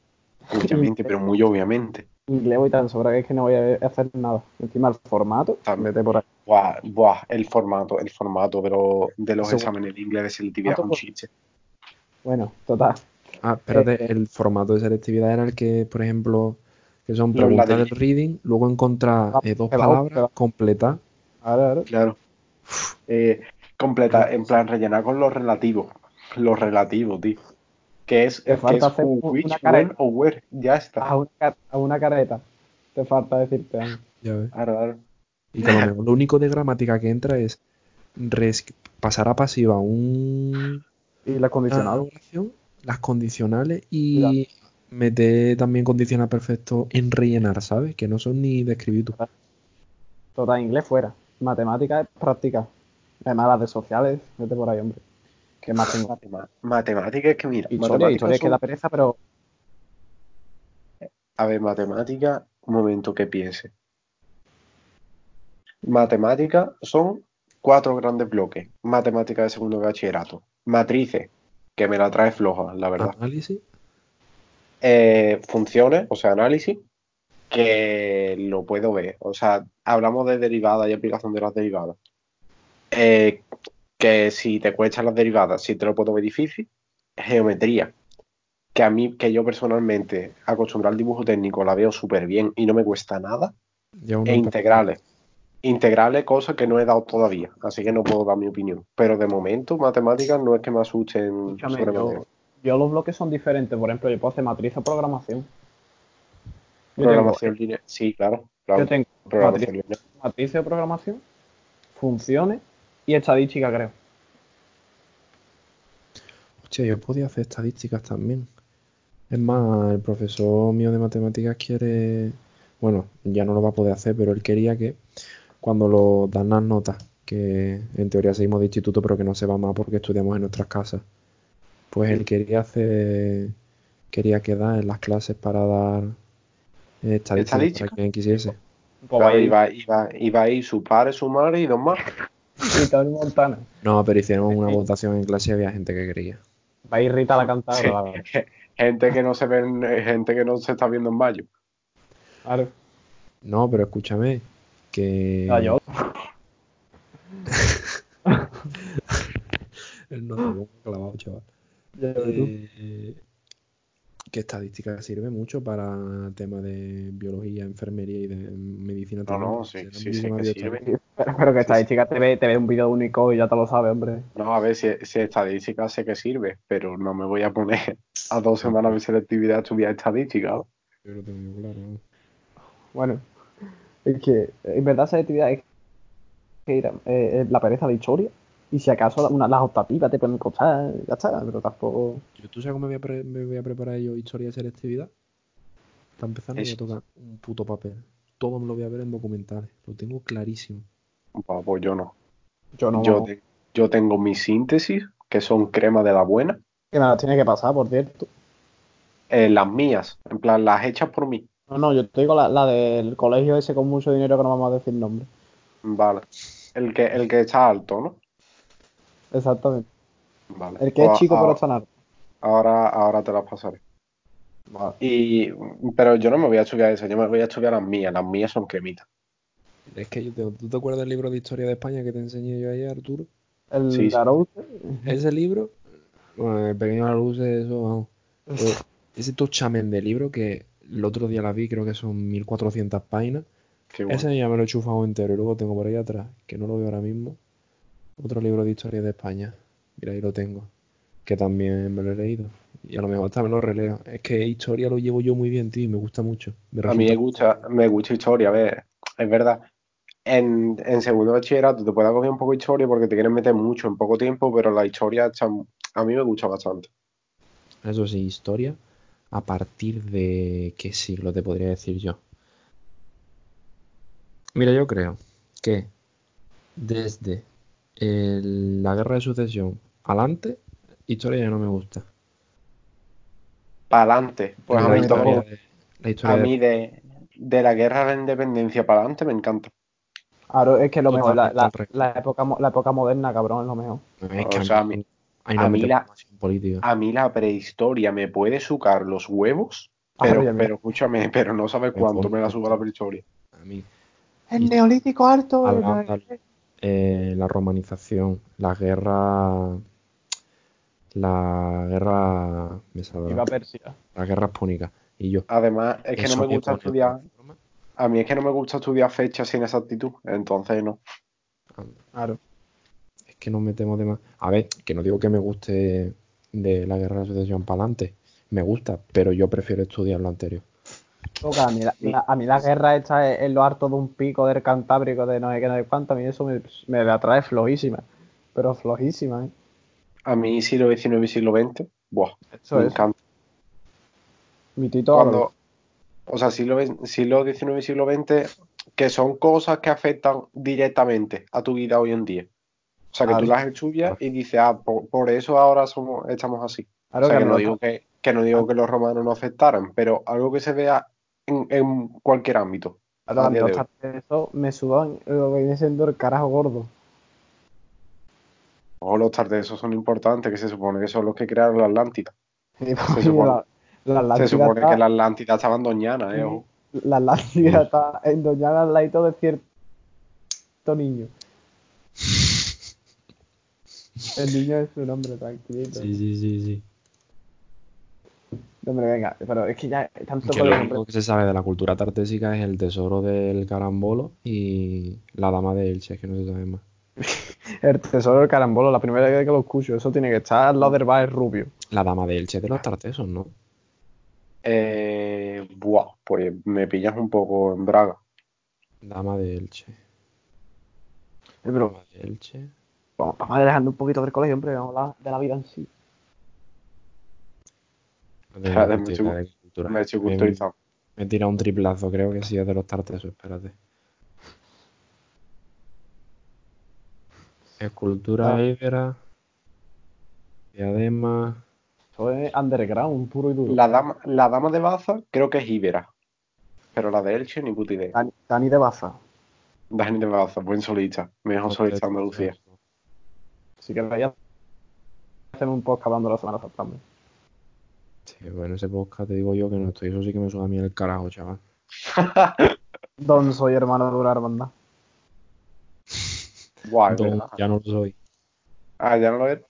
Obviamente, pero muy obviamente. Inglés voy tan sobra que es que no voy a hacer nada. Encima el formato, También. vete por ahí. Buah, buah, el formato, el formato de, los de los exámenes de inglés de selectividad es un chiste. Bueno, total. Ah, espérate, Eh, el formato de selectividad era el que, por ejemplo, que son preguntas del reading, luego encontrar Ah, eh, dos palabras, completar. Ahora, ahora. Claro. Eh, completa, en plan, rellenar con los relativos. Los relativos, tío. Que es, Te que falta es hacer who, un- which, una when o where. Ya A está. una, car- a una careta. Te falta decirte. Ya ves. Claro, claro. Y que a lo lo único de gramática que entra es res- pasar a pasiva un, Y la una condicional. oración, las condicionales y mete también condicional perfecto en rellenar, ¿sabes? Que no son ni de escribir tú. Total inglés fuera. Matemática es práctica. Además, las de sociales, vete por ahí, hombre. ¿Qué más tengo? Matema- Matemática es que mira, Historia, historia es que da pereza, pero A ver, matemática, un momento que piense. Matemática son cuatro grandes bloques. Matemática de segundo de bachillerato. Matrices, que me la trae floja, la verdad. Análisis. Eh, funciones, o sea, análisis, que lo puedo ver. O sea, hablamos de derivadas y aplicación de las derivadas. Eh, que si te cuestan las derivadas, si te lo puedo ver difícil. Geometría, que a mí, que yo personalmente, acostumbrado al dibujo técnico, la veo súper bien y no me cuesta nada. E integrales. Integrales, cosas que no he dado todavía, así que no puedo dar mi opinión. Pero de momento, matemáticas no es que me asusten yo, yo los bloques son diferentes. Por ejemplo, yo puedo hacer matriz o programación. Programación lineal. Sí, claro. claro. yo tengo Programación matriz, lineal. matriz o programación, funciones y estadística, creo. Hostia, yo podía hacer estadísticas también. Es más, el profesor mío de matemáticas quiere, bueno, ya no lo va a poder hacer, pero él quería que cuando lo dan las notas, que en teoría seguimos de instituto, pero que no se va más porque estudiamos en nuestras casas, pues él quería hacer, quería quedar en las clases para dar eh, estadísticas para ¿Estadística? quien quisiese. Pues Claro, iba, iba, iba a ir su padre, su madre y dos más. Rita del Montana. No, pero hicieron una Sí. votación en clase y había gente que quería. Va a ir Rita la cantadora. la verdad. Gente que no se ven, gente que no se está viendo en mayo. Claro. No, pero escúchame, que... Ah, yo. Él no se clavado, chaval. Eh, que estadística sirve mucho para temas de biología, enfermería y de medicina No, también. no, sí, sí, sí, que sirve. Pero, pero que estadística te ve, te ve un vídeo único y ya te lo sabes, hombre. No, a ver, si, si estadística sé que sirve, pero no me voy a poner a dos semanas de selectividad a estudiar estadística. ¿no? Yo lo tengo yo claro. ¿no? Bueno, es que en verdad selectividad es que eh, eh, la pereza de historia. Y si acaso una, las optativas te pueden costar, ya está, pero tampoco. Yo, ¿Tú sabes cómo me voy, a pre- me voy a preparar yo historia de selectividad? No voy a tocar un puto papel. Todo me lo voy a ver en documentales. Lo tengo clarísimo. Pues, pues yo no. Yo no. Yo, te- yo tengo mi síntesis, que son crema de la buena, Que me las tiene que pasar, por cierto. eh, las mías, en plan, las hechas por mí. No, no, yo te digo la, la del colegio ese con mucho dinero que no vamos a decir nombre. Vale. El que, el que está alto, ¿no? Exactamente. Vale. El que es chico ahora, está alto. ahora, ahora te las pasaré. Vale. Y, pero yo no me voy a estudiar eso, yo me voy a estudiar las mías. Las mías son cremitas. Es que yo te- ¿tú te acuerdas del libro de historia de España que te enseñé yo ayer, Arturo? El Sí, Ese libro, bueno, el pequeño luz, eso, vamos. Pues, ese tochamen de libro que el otro día la vi, creo que son 1400 páginas. Bueno. Ese ya me lo he chufado entero y luego tengo por ahí atrás, que no lo veo ahora mismo, otro libro de historia de España. Mira, ahí lo tengo, que también me lo he leído. Y a lo mejor también lo releo. Es que historia lo llevo yo muy bien, tío, y me gusta mucho. Me A mí me gusta, me gusta historia, a ver, es verdad. En, en segundo bachillerato te puede coger un poco de historia porque te quieren meter mucho en poco tiempo, pero la historia está- a mí me gusta bastante. Eso sí, historia. ¿A partir de qué siglo te podría decir yo? Mira, yo creo que desde el- la guerra de sucesión adelante, historia ya no me gusta. Para adelante, pues a la mí historia tampoco. de, la historia A de- mí de, de la guerra de la independencia para adelante me encanta. Claro, es que lo mejor, la, época, mo- la época moderna, cabrón, es lo mejor. es que o a sea, mí- a mí- a la- información política. A mí la prehistoria me puede sucar los huevos, Ah, pero, pero escúchame, pero no sabes cuánto me la suba la prehistoria. A mí, El neolítico alto. el- eh, la romanización, la guerra, la guerra, me saldrá, Iba a Persia. la guerra púnica. Y yo, Además, es que no me gusta estudiar, a mí es que no me gusta estudiar fechas sin exactitud, entonces no. Claro. Es que nos metemos de más. A ver, que no digo que me guste de la guerra de sucesión para adelante. Me gusta, pero yo prefiero estudiar lo anterior. Toca, a, mí la, la- a mí la guerra esta en lo harto de un pico del Cantábrico de no sé qué, no sé cuánto, a mí eso me, me la trae flojísima. Pero flojísima, ¿eh? A mí siglo XIX y siglo XX, buah, Eso me es. encanta. Mi tito cuando, o sea, siglo, siglo XIX y siglo XX, que son cosas que afectan directamente a tu vida hoy en día. O sea, que tú las estudias y dices, ah, por, por eso ahora somos, estamos así. Claro o sea, que no- digo que, que no digo que los romanos no afectaran, pero algo que se vea en, en cualquier ámbito. Tartes eso me sudan lo que viene siendo el carajo gordo. Ojo, los tartesos son importantes, que se supone que son los que crearon la Atlántida. Se supone- la, la Se Atlántida supone está- que la Atlántida estaba en Doñana, eh, la Atlántida está endoñada al ladito de cierto niño. El niño es su nombre, tranquilito. Sí, sí, sí, sí. Hombre, venga, pero es que ya tanto Que lo único que se sabe de la cultura tartésica es el tesoro del carambolo y la dama de Elche, es que no se sabe más. El tesoro del carambolo, la primera vez que lo escucho, eso tiene que estar al lado del bar rubio. La dama de Elche es de los tartesos, ¿no? Eh, buah, pues me pillas un poco en braga. Dama de Elche. Eh, Pero Dama de Elche. vamos, vamos alejando un poquito del colegio, hombre, vamos a hablar de la vida en sí. Espérate, me estoy- de cultura. Me estoy Me- culturizando. Me he tirado un triplazo, creo que sí es de los tartesos, espérate. Escultura Ah. íbera. Diadema. Eso es underground, puro y duro. La dama, la dama de Baza creo que es Ibera. Pero la de Elche ni puta idea. Dani, Dani de Baza. Dani de Baza, buen solista. Mejor solista de Andalucía. Así que ya hacemos un podcast hablando de la Semana Santa también. Sí, bueno, ese podcast te digo yo que no estoy. Eso sí que me suena a mí el carajo, chaval. Don soy hermano de una hermandad. Guau, Don- ya no lo soy. Ah, ya no lo es.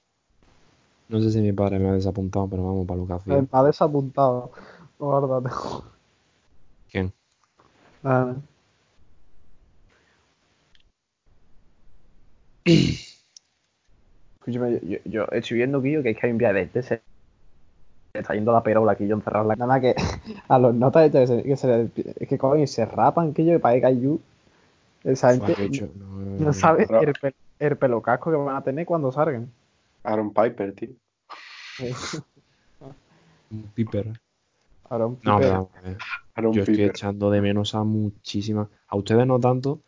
No sé si mi padre me ha desapuntado, pero vamos, para lo que hacía. Me ha desapuntado. Guárdate. ¿Quién? Ah, Escúchame, yo, yo, yo estoy viendo, Guillo, que es que hay un viaje de este. Se, se está yendo la perola aquí, yo encerrado en la Nada que a los notas que se, que se, es que cogen y se rapan, que yo, para que cayó. Esa gente hecho, no, no sabe el, el pelo casco que van a tener cuando salgan. Aaron Piper, tío. Un piper. No, piper. a ver. Aaron Yo estoy echando de menos a muchísimas. A ustedes no tanto.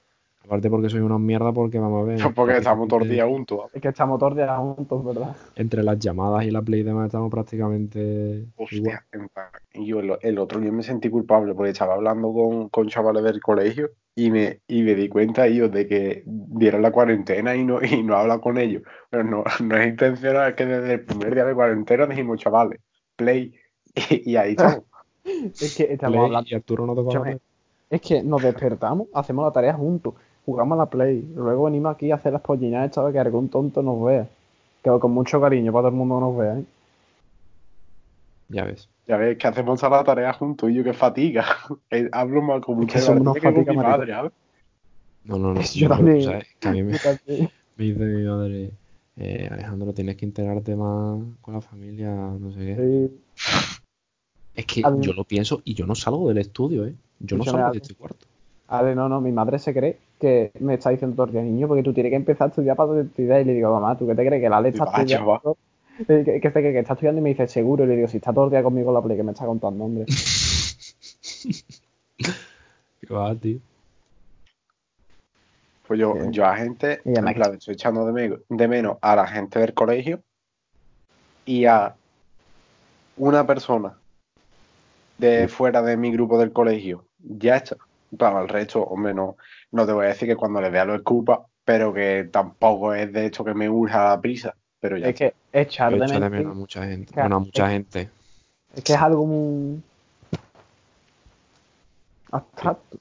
Aparte porque soy una mierda porque vamos a ver. Porque estamos todos los días juntos. Es que estamos todos los días juntos, ¿verdad? Entre las llamadas y la play y demás estamos prácticamente igual. Hostia, en yo el, el otro día me sentí culpable porque estaba hablando con, con chavales del colegio y me, y me di cuenta ellos de que dieron la cuarentena y no, y no habla con ellos. Pero no, no es intencional, es que desde el primer día de cuarentena dijimos, chavales, play. Y, y ahí estamos. Es que estamos Play hablando. y Arturo no nada. Es que nos despertamos, hacemos la tarea juntos, jugamos a la play, luego venimos aquí a hacer las pollinas estas de que algún tonto nos vea. Que con mucho cariño para todo el mundo nos vea, ¿eh? Ya ves. Ya ves que hacemos toda la tarea juntos y yo que fatiga. Hablo más con Es que somos unos fatiga, mi madre, ¿sabes? No, no, no. Yo no, también. ¿sabes? Que a mí me, Yo también. me dice mi madre, eh, Alejandro, tienes que integrarte más con la familia, no sé qué. Sí. Es que yo lo pienso y yo no salgo del estudio, ¿eh? Yo no salgo de este cuarto. Ale, no, no, mi madre se cree que me está diciendo todo el día, niño, porque tú tienes que empezar a estudiar para tu identidad. Y le digo, mamá, ¿tú qué te crees? Que la Ale está estudiando. Eh, Que, está estudiando y me dice, seguro. Y le digo, si está todo el día conmigo en la play, que me está contando, hombre. ¿Qué va, tío? Pues yo, Bien. yo a gente, Y además en plan, estoy echando de, me- de menos a la gente del colegio y a una persona de fuera de mi grupo del colegio. Ya está. Para el resto, hombre, no, no te voy a decir que cuando le vea lo escupa, pero que tampoco es de hecho que me urja la prisa. Pero ya Es que echar de de menos. a mucha gente. Claro, Bueno, a mucha es- gente. Es que es algo muy. abstracto.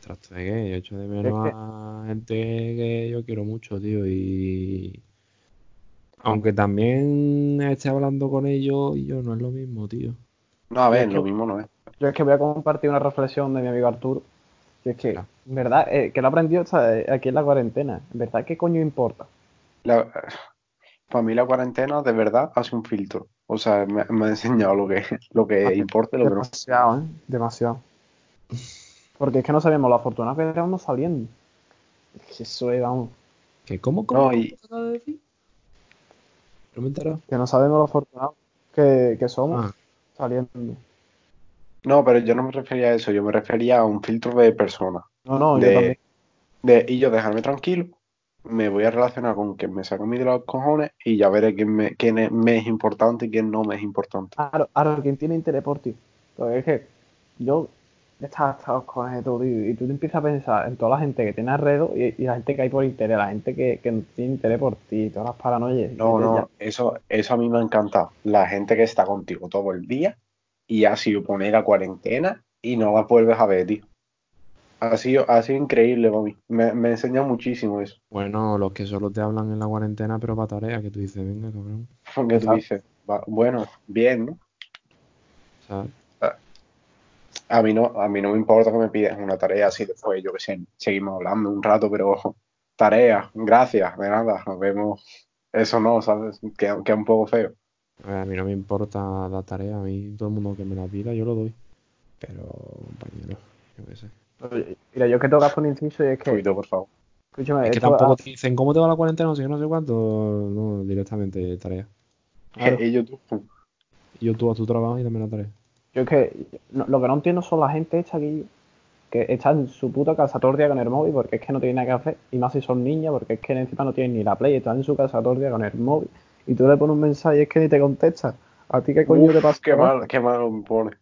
Trato de que yo echo de menos Es que- a gente que yo quiero mucho, tío. Y. Aunque también esté hablando con ellos y yo no es lo mismo, tío. No, a ver, Es que- lo mismo no es. Yo es que voy a compartir una reflexión de mi amigo Arturo. Que es que, en verdad, eh, que lo aprendió ¿sabes? aquí en la cuarentena. En verdad, ¿qué coño importa? La- para mí la cuarentena de verdad hace un filtro. O sea, me, me ha enseñado lo que, lo que importa y lo que no. Demasiado, ¿eh? Demasiado. Porque es que no sabemos lo afortunados que éramos saliendo. Es que eso es, vamos. ¿Qué? ¿Cómo? ¿Cómo? No, ¿Cómo y-? No me. Que no sabemos lo afortunados que, que somos Ah, saliendo. No, pero yo no me refería a eso, yo me refería a un filtro de persona. No, no, yo de, también. de y yo dejarme tranquilo, me voy a relacionar con quien me saca a mí de los cojones y ya veré quién, me, quién es, me es importante y quién no me es importante. Claro, ahora, quien tiene interés por ti. Porque es que yo estaba hasta los todo, y tú te empiezas a pensar en toda la gente que tiene alrededor y, y la gente que hay por interés, la gente que, que tiene interés por ti, todas las paranoias. No, ya- no, eso, eso a mí me ha encantado. La gente que está contigo todo el día y ha sido poner la cuarentena y no la vuelves a ver, tío. Ha sido, ha sido increíble mí. Me, me ha enseñado muchísimo eso. Bueno, los que solo te hablan en la cuarentena, pero para tareas, que tú dices, venga, cabrón. Porque tú dices, "Va- bueno, bien, ¿no? ¿sabes? A mí no, a mí no me importa que me pidas una tarea así después, yo que sé, seguimos hablando un rato, pero ojo, tarea, gracias, de nada, nos vemos. Eso no, ¿sabes? Queda, queda un poco feo. A ver, a mí no me importa la tarea, a mí todo el mundo que me la pida yo lo doy. Pero, compañero, yo qué sé. Mira, yo es que tengo que hacer un inciso y es que, Cuidado, por favor. escúchame, Es que esto- tampoco te dicen cómo te va la cuarentena, no sé qué, no sé cuánto. No, directamente tarea. Claro. Y yo tú, Y yo tú a tu trabajo y también la tarea. yo es que no- lo que no entiendo son la gente esta aquí que está en su puta casa todo el día con el móvil porque es que no tiene nada que hacer, y más si son niñas porque es que encima no tienen ni la play, están en su casa todo el día con el móvil y tú le pones un mensaje y es que ni te contesta. ¿A ti qué coño Uf, te pasa? qué mal, qué mal me pone.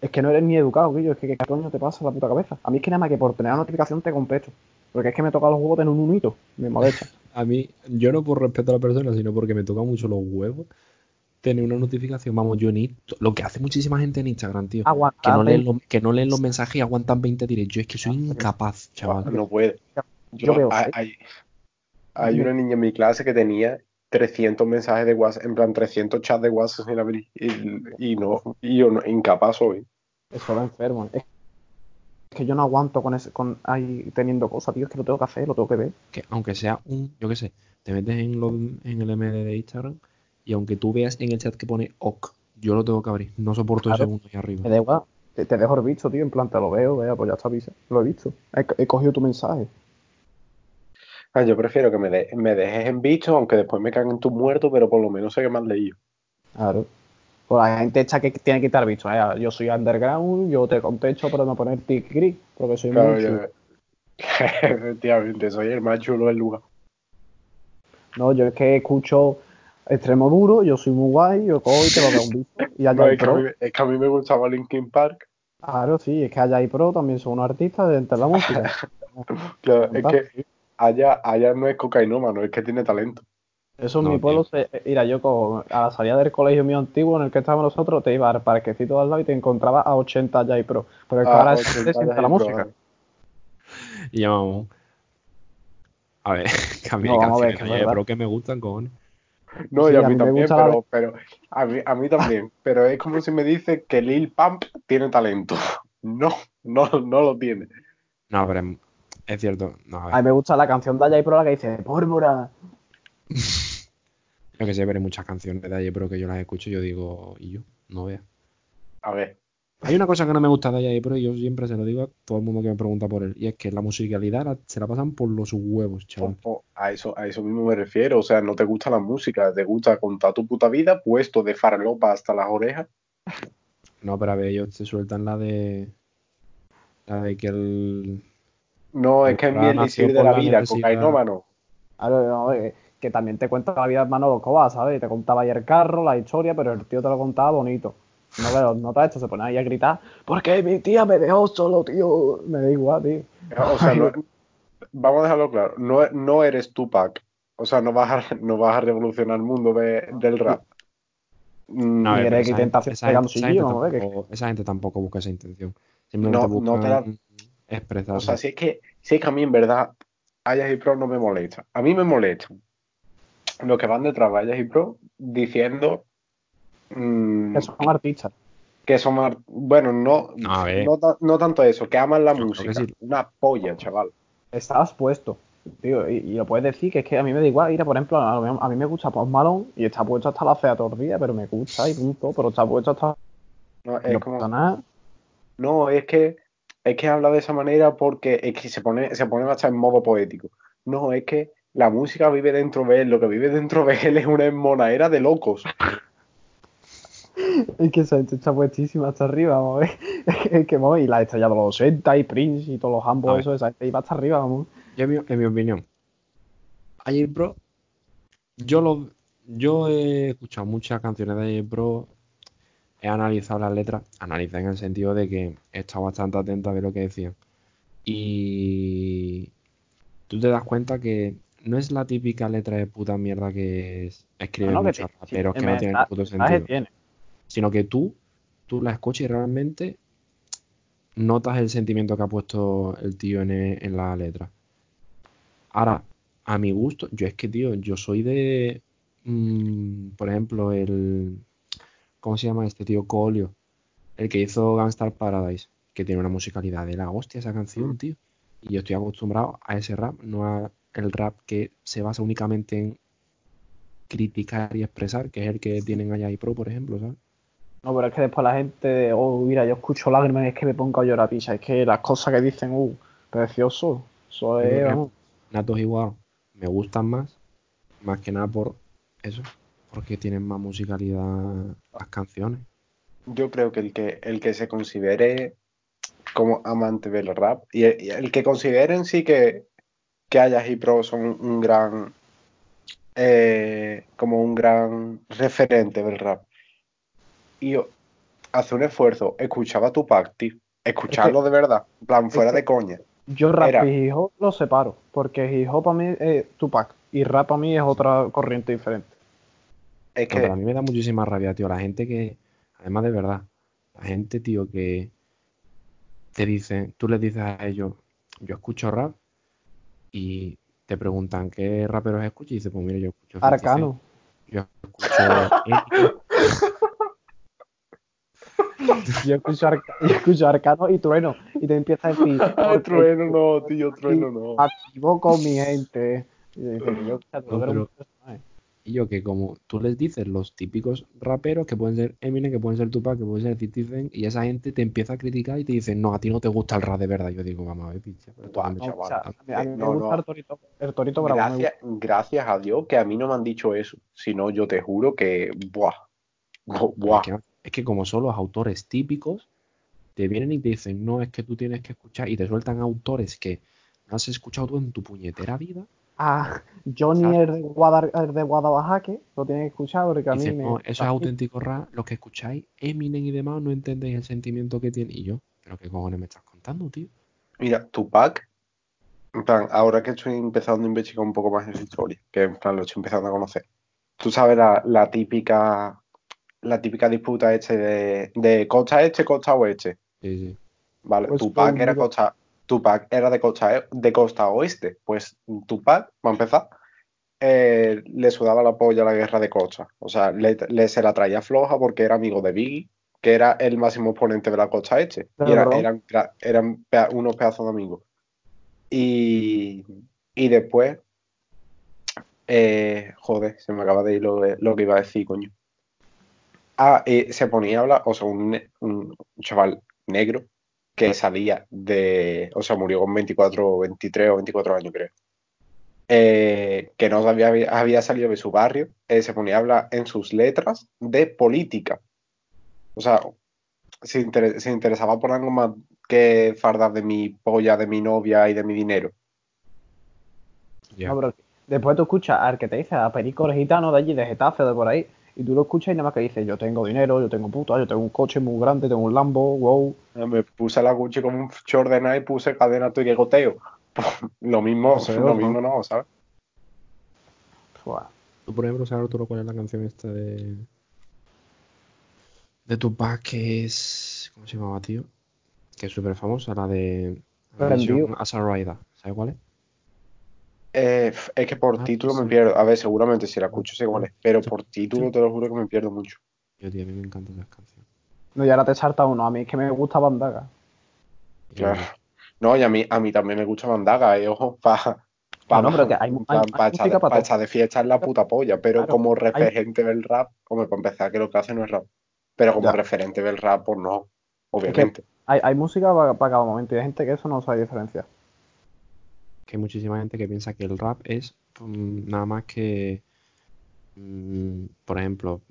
Es que no eres ni educado, Guillo, es que qué coño te pasa la puta cabeza. A mí es que nada más que por tener la notificación te contesto. Porque es que me toca los huevos tener un unito, me molesta. A mí, yo no por respeto a la persona, sino porque me toca mucho los huevos tener una notificación. Vamos, yo en lo que hace muchísima gente en Instagram, tío. Aguantar Que no, leen 20 los, que no leen los mensajes y aguantan 20 directos. Yo es que soy incapaz, chaval. No puede. Yo Yo, veo, hay, ¿eh? Hay, una niña en mi clase que tenía 300 mensajes de WhatsApp, en plan 300 chats de WhatsApp sin abrir. Y, y no, y yo no, incapaz soy. Eso lo enfermo. Es que yo no aguanto con ese, con ahí teniendo cosas, tío, es que lo tengo que hacer, lo tengo que ver. Que aunque sea un, yo qué sé, te metes en, los- en el MD de Instagram y aunque tú veas en el chat que pone OK, yo lo tengo que abrir. No soporto Claro. ese segundo ahí arriba. Me da igual. Te, te dejo el visto, tío, en plan te lo veo, vea, pues ya está, avisa. Lo he visto. He, he cogido tu mensaje. Ah, yo prefiero que me, de- me dejes en visto, aunque después me caguen tus muertos, pero por lo menos sé que me has leído. Claro. Pues la gente esta que tiene que estar visto. ¿eh? Yo soy underground, yo te contesto, pero no poner tic gris, porque soy Claro, muy chulo. efectivamente, soy el más chulo del lugar. No, yo es que escucho extremo duro, yo soy muy guay, yo cojo y te lo doy un visto. Y allá No, hay es, que a pro. mí, es que a mí me gustaba Linkin Park. Claro, sí, es que allá hay pro, también son unos artistas dentro de la música. Claro, es que. Allá, allá no es cocainómano, es que tiene talento. Eso en No, mi pueblo, se, mira, yo cojo, a la salida del colegio mío antiguo en el que estábamos nosotros, te iba al parquecito al lado y te encontraba a 80 ya y pro. Porque es que Ah, ahora 80 se siente ya la música. Y ya vamos. A ver, que a mí No, vamos a ver, canciones. Pro que me gustan, cojones. No, Sí, y a a mí también, la pero, pero a mí, a mí también. Pero es como si me dice que Lil Pump tiene talento. No, no, no lo tiene. No, pero es, cierto. No, a ver. A mí me gusta la canción de allá y pro la que dice Pórvora. Yo que sé, veré muchas canciones de Aye Pro que yo las escucho y yo digo, y yo, no veas. A ver, Hay una cosa que no me gusta de Aye Pro y yo siempre se lo digo a todo el mundo que me pregunta por él, y es que la musicalidad la- se la pasan por los huevos, chaval. a eso, a eso mismo me refiero. O sea, no te gusta la música, te gusta contar tu puta vida, puesto de farlopa hasta las orejas. No, pero a ver, ellos te sueltan la de. La de que el. No, es que es elixir nació de la la vida, cocainómano. Claro, no, eh, que también te cuenta la vida de Manolo Escobar, ¿sabes? Te contaba ahí el carro, la historia, pero el tío te lo contaba bonito. No veo, nota esto, se pone ahí a gritar, porque mi tía me dejó solo, tío. Me da igual, tío. O sea, no- vamos a dejarlo claro. No, no eres Tupac. O sea, no vas a, no vas a revolucionar el mundo de- del rap. Mm, No, ver, pero que esa, esa, pegando gente, esa, gente tampoco, esa gente tampoco busca esa intención. Simplemente No, no te la- expresar. O sea, si es que, si es que a mí en verdad Ayas y Pro no me molesta. A mí me molestan los que van detrás de Ayas y Pro diciendo mm, que son artistas. que son mar- bueno, no, No, no, ta- no tanto eso, que aman la música. sí. Una polla, chaval. Estás puesto, tío, y, y lo puedes decir, que es que a mí me da igual. Mira, por ejemplo, a, mejor- a mí me gusta Post Malone y está puesto hasta la fea tordilla, pero me gusta y punto, pero está puesto hasta... No, es como, nada. no, es que es que habla de esa manera porque es que se pone, se pone hasta en modo poético. No, es que la música vive dentro de él, lo que vive dentro de él es una monadera de locos. Es que esa gente está puestísima hasta arriba, vamos a ver. Es que, vamos, y la estrella de los 80 y Prince y todos los ambos, eso, esa gente iba hasta arriba, vamos. Yo, en mi, en mi opinión, Ayer Pro, yo lo, yo he escuchado muchas canciones de Ayer Pro, he analizado las letras, analizé en el sentido de que he estado bastante atento a ver lo que decían. Y tú te das cuenta que no es la típica letra de puta mierda que es- escriben No, no, muchos te- raperos sí, que no tienen puto sentido, tiene. sino que tú, tú la escuchas y realmente notas el sentimiento que ha puesto el tío en, en la letra. Ahora, a mi gusto, yo es que, tío, yo soy de, mm, por ejemplo, el, ¿cómo se llama este tío? Colio, el que hizo Gangstar Paradise, que tiene una musicalidad de la hostia esa canción, tío. Y yo estoy acostumbrado a ese rap, no a el rap que se basa únicamente en criticar y expresar, que es el que tienen allá y Pro, por ejemplo, ¿sabes? No, pero es que después la gente, oh, mira, yo escucho lágrimas y es que me pongo a llorar, picha. Es que las cosas que dicen, uh, precioso. Eso es. Natos igual, me gustan más, más que nada por eso, porque tienen más musicalidad las canciones. Yo creo que el que, el que se considere como amante del rap y el, y el que consideren sí que, que Ayas y Pro son un gran eh, como un gran referente del rap y hace un esfuerzo escuchaba Tupac tío escucharlo de verdad en plan es fuera que- de coña Yo rap Era- y hip hop los separo, porque hip hop para mí es Tupac y rap para mí es otra corriente diferente. Es No, pero a mí me da muchísima rabia, tío, la gente que, además de verdad, la gente, tío, que te dice, tú les dices a ellos, yo escucho rap y te preguntan qué raperos escuchas y dices, pues mira, yo escucho 50 Cent, Arcano. yo escucho Yo escucho, yo escucho Arcano y Trueno. Y te empieza a decir. Trueno no tío Trueno no Activo con mi gente. Y dice que yo, pero-. Y yo que como tú les dices los típicos raperos que pueden ser Eminem, que pueden ser Tupac, que pueden ser 50 Cent, y esa gente te empieza a criticar y te dice, no, a ti no te gusta el rap de verdad. Yo digo, vamos a ver, picha, pero No, estás o sea, chaval. a mí, me no, gusta no. el torito, el torito bravo. gracias, gracias a Dios que a mí no me han dicho eso si no yo te juro que buah bu- buah Es que, es que como son los autores típicos, te vienen y te dicen, no, es que tú tienes que escuchar, y te sueltan autores que no has escuchado tú en tu puñetera vida, Ah, Johnny el de, Guadar, el de Guadalajara, lo tienes que escuchar porque a mí me. no, eso es a auténtico rap, los que escucháis Eminem y demás no entendéis el sentimiento que tiene. Y yo, ¿pero qué cojones me estás contando, tío? Mira, Tupac, en plan, ahora que estoy empezando a investigar un poco más en su historia, que en plan lo estoy empezando a conocer. Tú sabes la, la típica la típica disputa este de, de costa este, costa oeste. Sí, sí. Vale, Pues, Tupac era costa, Tupac era de costa, e- de costa oeste. Pues Tupac, para empezar, eh, le sudaba la polla a la guerra de costa. O sea, le, le- se la traía floja porque era amigo de Biggie, que era el máximo exponente de la costa este. Y era- eran, eran pea- unos pedazos de amigos. Y, y después, eh, joder, se me acaba de ir lo, lo que iba a decir, coño. Ah, eh, se ponía a hablar, o sea, un, un chaval negro que salía de, o sea, murió con 24, 23 o 24 años, creo. Eh, que no había, había salido de su barrio, eh, se ponía a hablar en sus letras de política. O sea, se, inter- se interesaba por algo más que fardar de mi polla, de mi novia y de mi dinero. Ya. No, pero después tú escuchas al que te dice a Perico el gitano de allí, de Getafe, de por ahí, y tú lo escuchas y nada más que dice, yo tengo dinero, yo tengo puta, yo tengo un coche muy grande, tengo un Lambo, wow. Me puse la Gucci como un short de Nike, puse cadena y goteo. lo mismo, lo otro. mismo no, ¿sabes? Buah. Tú, por ejemplo, sabes Arturo cuál es la canción esta de. de Tupac que es. ¿Cómo se llamaba, tío? Que es súper famosa, la de. Ambition as a Rider. ¿Sabes cuál es? Eh, es que por Ah, título me sí. pierdo. A ver, seguramente si la escucho sé cuál es, pero por título te lo juro que me pierdo mucho. Yo, tío, a mí me encanta esa canción. No, y ahora te salta uno, a mí es que me gusta Bandaga. Claro. No, y a mí, a mí también me gusta Bandaga, eh, ojo, para No, no, pero que hay- hay- hay echar, pa' pa' todo. echar de fiesta en la puta polla, pero Claro, como hay- referente del rap, como para empezar que lo que hace no es rap, pero como Ya. referente del rap, pues no, obviamente. Hay, hay música para, para cada momento y hay gente que eso no sabe diferenciar. Que hay muchísima gente que piensa que el rap es mm, nada más que, mm, por ejemplo,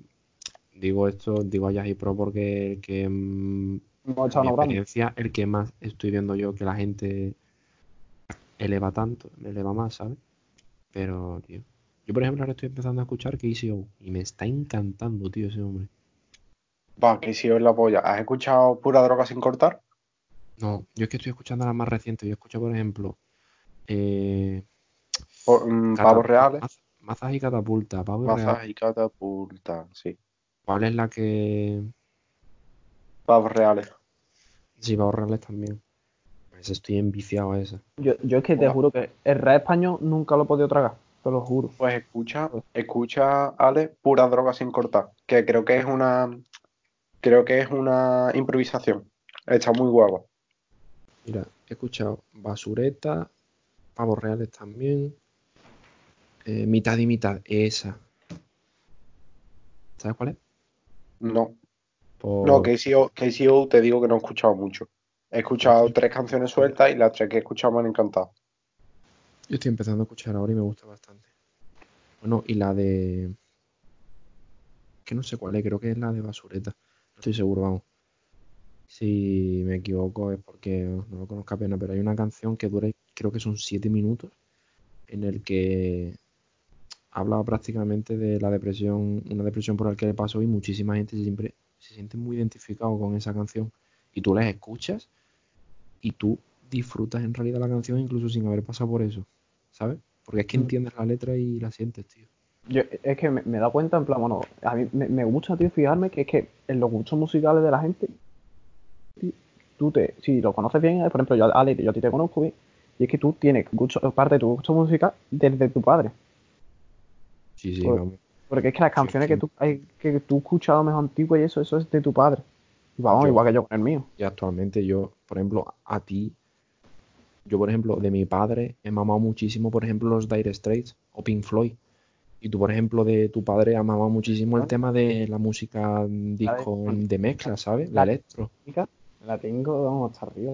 digo esto, digo a Yaji Pro porque el que echado mi experiencia, el que más estoy viendo yo que la gente eleva tanto, eleva más, ¿sabes? Pero, tío, yo por ejemplo ahora estoy empezando a escuchar KCO y me está encantando, tío, ese hombre. Va, si es la polla. ¿Has escuchado pura droga sin cortar? No, yo es que estoy escuchando las más recientes. Yo escucho, por ejemplo, eh, Por- mm, pavos reales. Maz- Mazas y Catapulta, Pavos Mazas Reales. y catapulta, sí. ¿Cuál es la que...? Pavos reales. Sí, Pavos Reales también. Pues estoy enviciado a esa. Yo, yo es que te juro que el rap español nunca lo he podido tragar, te lo juro. Pues escucha, escucha, Ale, pura droga sin cortar. Que creo que es una. Creo que es una improvisación. Está muy guapo. Mira, he escuchado Basureta, Pavos Reales también, eh, Mitad y Mitad, esa. ¿Sabes cuál es? No. Por- No, KCO, KCO te digo que no he escuchado mucho. He escuchado tres canciones sueltas y las tres que he escuchado me han encantado. Yo estoy empezando a escuchar ahora y me gusta bastante. Bueno, y la de... Que no sé cuál es, creo que es la de Basureta. No estoy seguro, vamos. Si me equivoco es porque no lo conozco apenas, pero hay una canción que dura, creo que son siete minutos, en el que habla prácticamente de la depresión, una depresión por la que le pasó y muchísima gente siempre se siente muy identificado con esa canción. Y tú la escuchas y tú disfrutas en realidad la canción incluso sin haber pasado por eso, ¿sabes? Porque es que Mm. entiendes la letra y la sientes, tío. Yo, es que me, me dado cuenta, en plan, bueno, a mí me, me gusta, tío, fijarme que es que en los gustos musicales de la gente, tío, tú te, si lo conoces bien, eh, por ejemplo, yo, Ale, yo a ti te conozco bien, y es que tú tienes gusto, parte de tu gusto musical desde tu padre. Sí, sí, vamos. Porque es que las canciones que tú, hay, que tú escuchas a lo mejor antiguas y eso, eso es de tu padre. Y vamos, Yo- igual que yo con el mío. Y actualmente yo, por ejemplo, a ti, yo por ejemplo, de mi padre he mamado muchísimo, por ejemplo, los Dire Straits o Pink Floyd. Y tú, por ejemplo, de tu padre has mamado muchísimo el tema de la música disco de mezcla, ¿sabes? La electro, La tengo, vamos, hasta arriba.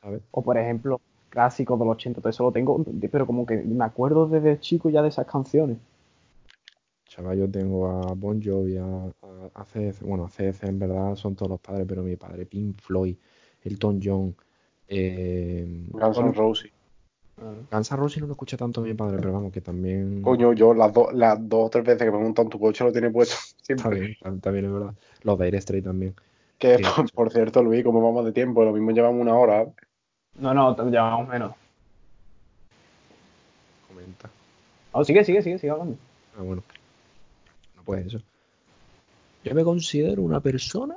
¿sabes? O por ejemplo, clásicos de los 80, todo eso lo tengo, pero como que me acuerdo desde chico ya de esas canciones. Chaval, yo tengo a Bon Jovi, a, a, a CDC, bueno, a CDC en verdad son todos los padres, pero mi padre, Pink Floyd, Elton John, eh, Guns N' Roses. Guns N' Roses no lo escucha tanto mi padre, pero vamos, que también... Coño, yo las, dos las dos o tres veces que me he montado en tu coche lo tiene puesto siempre. está- bien, es verdad. Los Dire Straits también. Que, por cierto, Luis, como vamos de tiempo, lo mismo llevamos una hora. No, no, llevamos menos. Comenta. Oh, sigue, sigue, sigue, sigue hablando. Ah, bueno. No puede eso. Yo me considero una persona.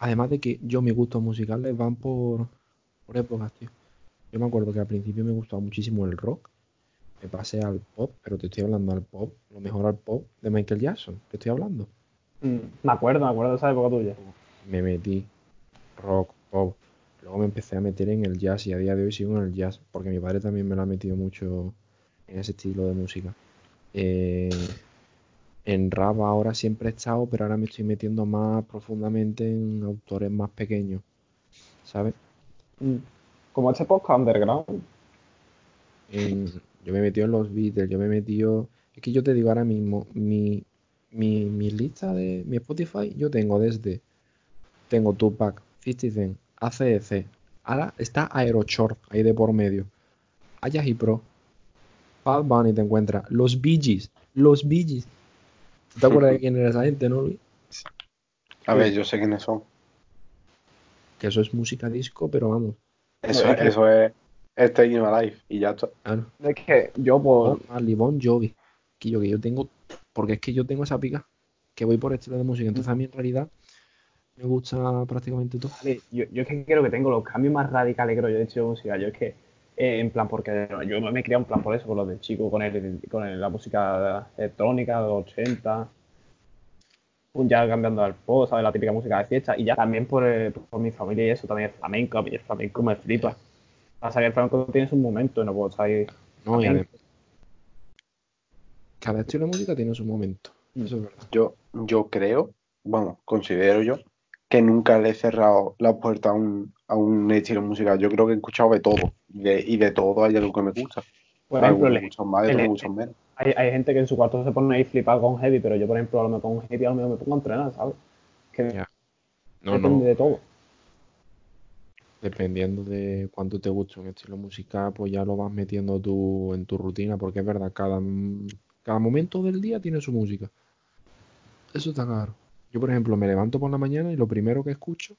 Además de que yo mis gustos musicales van por, por épocas, tío. Yo me acuerdo que al principio me gustaba muchísimo el rock. Me pasé al pop, pero te estoy hablando al pop, lo mejor al pop de Michael Jackson, te estoy hablando. Mm, me acuerdo, me acuerdo de esa época tuya. Me metí rock, pop. Luego me empecé a meter en el jazz y a día de hoy sigo en el jazz, porque mi padre también me lo ha metido mucho en ese estilo de música. Eh, en rap ahora siempre he estado, pero ahora me estoy metiendo más profundamente en autores más pequeños, ¿sabes? Mm. Como este podcast underground. En- yo me he metido en los Beatles, yo me he metido... Es que yo te digo ahora mismo, mi, mi, mi lista de mi Spotify, yo tengo desde... Tengo Tupac, 50 Cent, ACDC, ahora está Aeroshort ahí de por medio, Ayahi Pro, Bad Bunny te encuentras, los Bee Gees, los Bee Gees. ¿Tú te acuerdas de quién era esa gente, no, Luis? A ver, yo sé quiénes son. Que eso es música disco, pero vamos, Eso, es, es que- eso es Staying Alive y ya está. claro. Es que yo por... Marley, Bon Jovi, que yo, que yo tengo, porque es que yo tengo esa pica, que voy por estilo de música, entonces a mí en realidad me gusta prácticamente todo. Vale, Yo, yo es que creo que tengo los cambios más radicales, creo yo, de estilo musical. Yo es que, eh, en plan, porque yo me he criado en plan por eso, por lo de chico, con, el, con el- la música electrónica de los 80, un ya cambiando al pop, ¿sabes? La típica música de fiesta, y ya también por, eh, por mi familia y eso, también el flamenco, a mí el flamenco me flipa. Pasa que el flamenco tiene su momento, no puedo estar ahí. No, y además, cada estilo de música tiene su momento, eso es verdad. Yo, yo creo, bueno, considero yo, que nunca le he cerrado la puerta a un, a un estilo musical. Yo creo que he escuchado de todo. Y de, y de todo hay algo que me gusta. Por ejemplo, muchos más y el- menos. hay, hay gente que en su cuarto se pone ahí flipado con heavy, pero yo, por ejemplo, a lo mejor con heavy a lo mejor me pongo a entrenar, ¿sabes? Que Ya. No, depende no. de todo. Dependiendo de cuánto te guste un estilo musical, pues ya lo vas metiendo tú en tu rutina, porque es verdad, cada, cada momento del día tiene su música. Eso está claro. Yo, por ejemplo, me levanto por la mañana y lo primero que escucho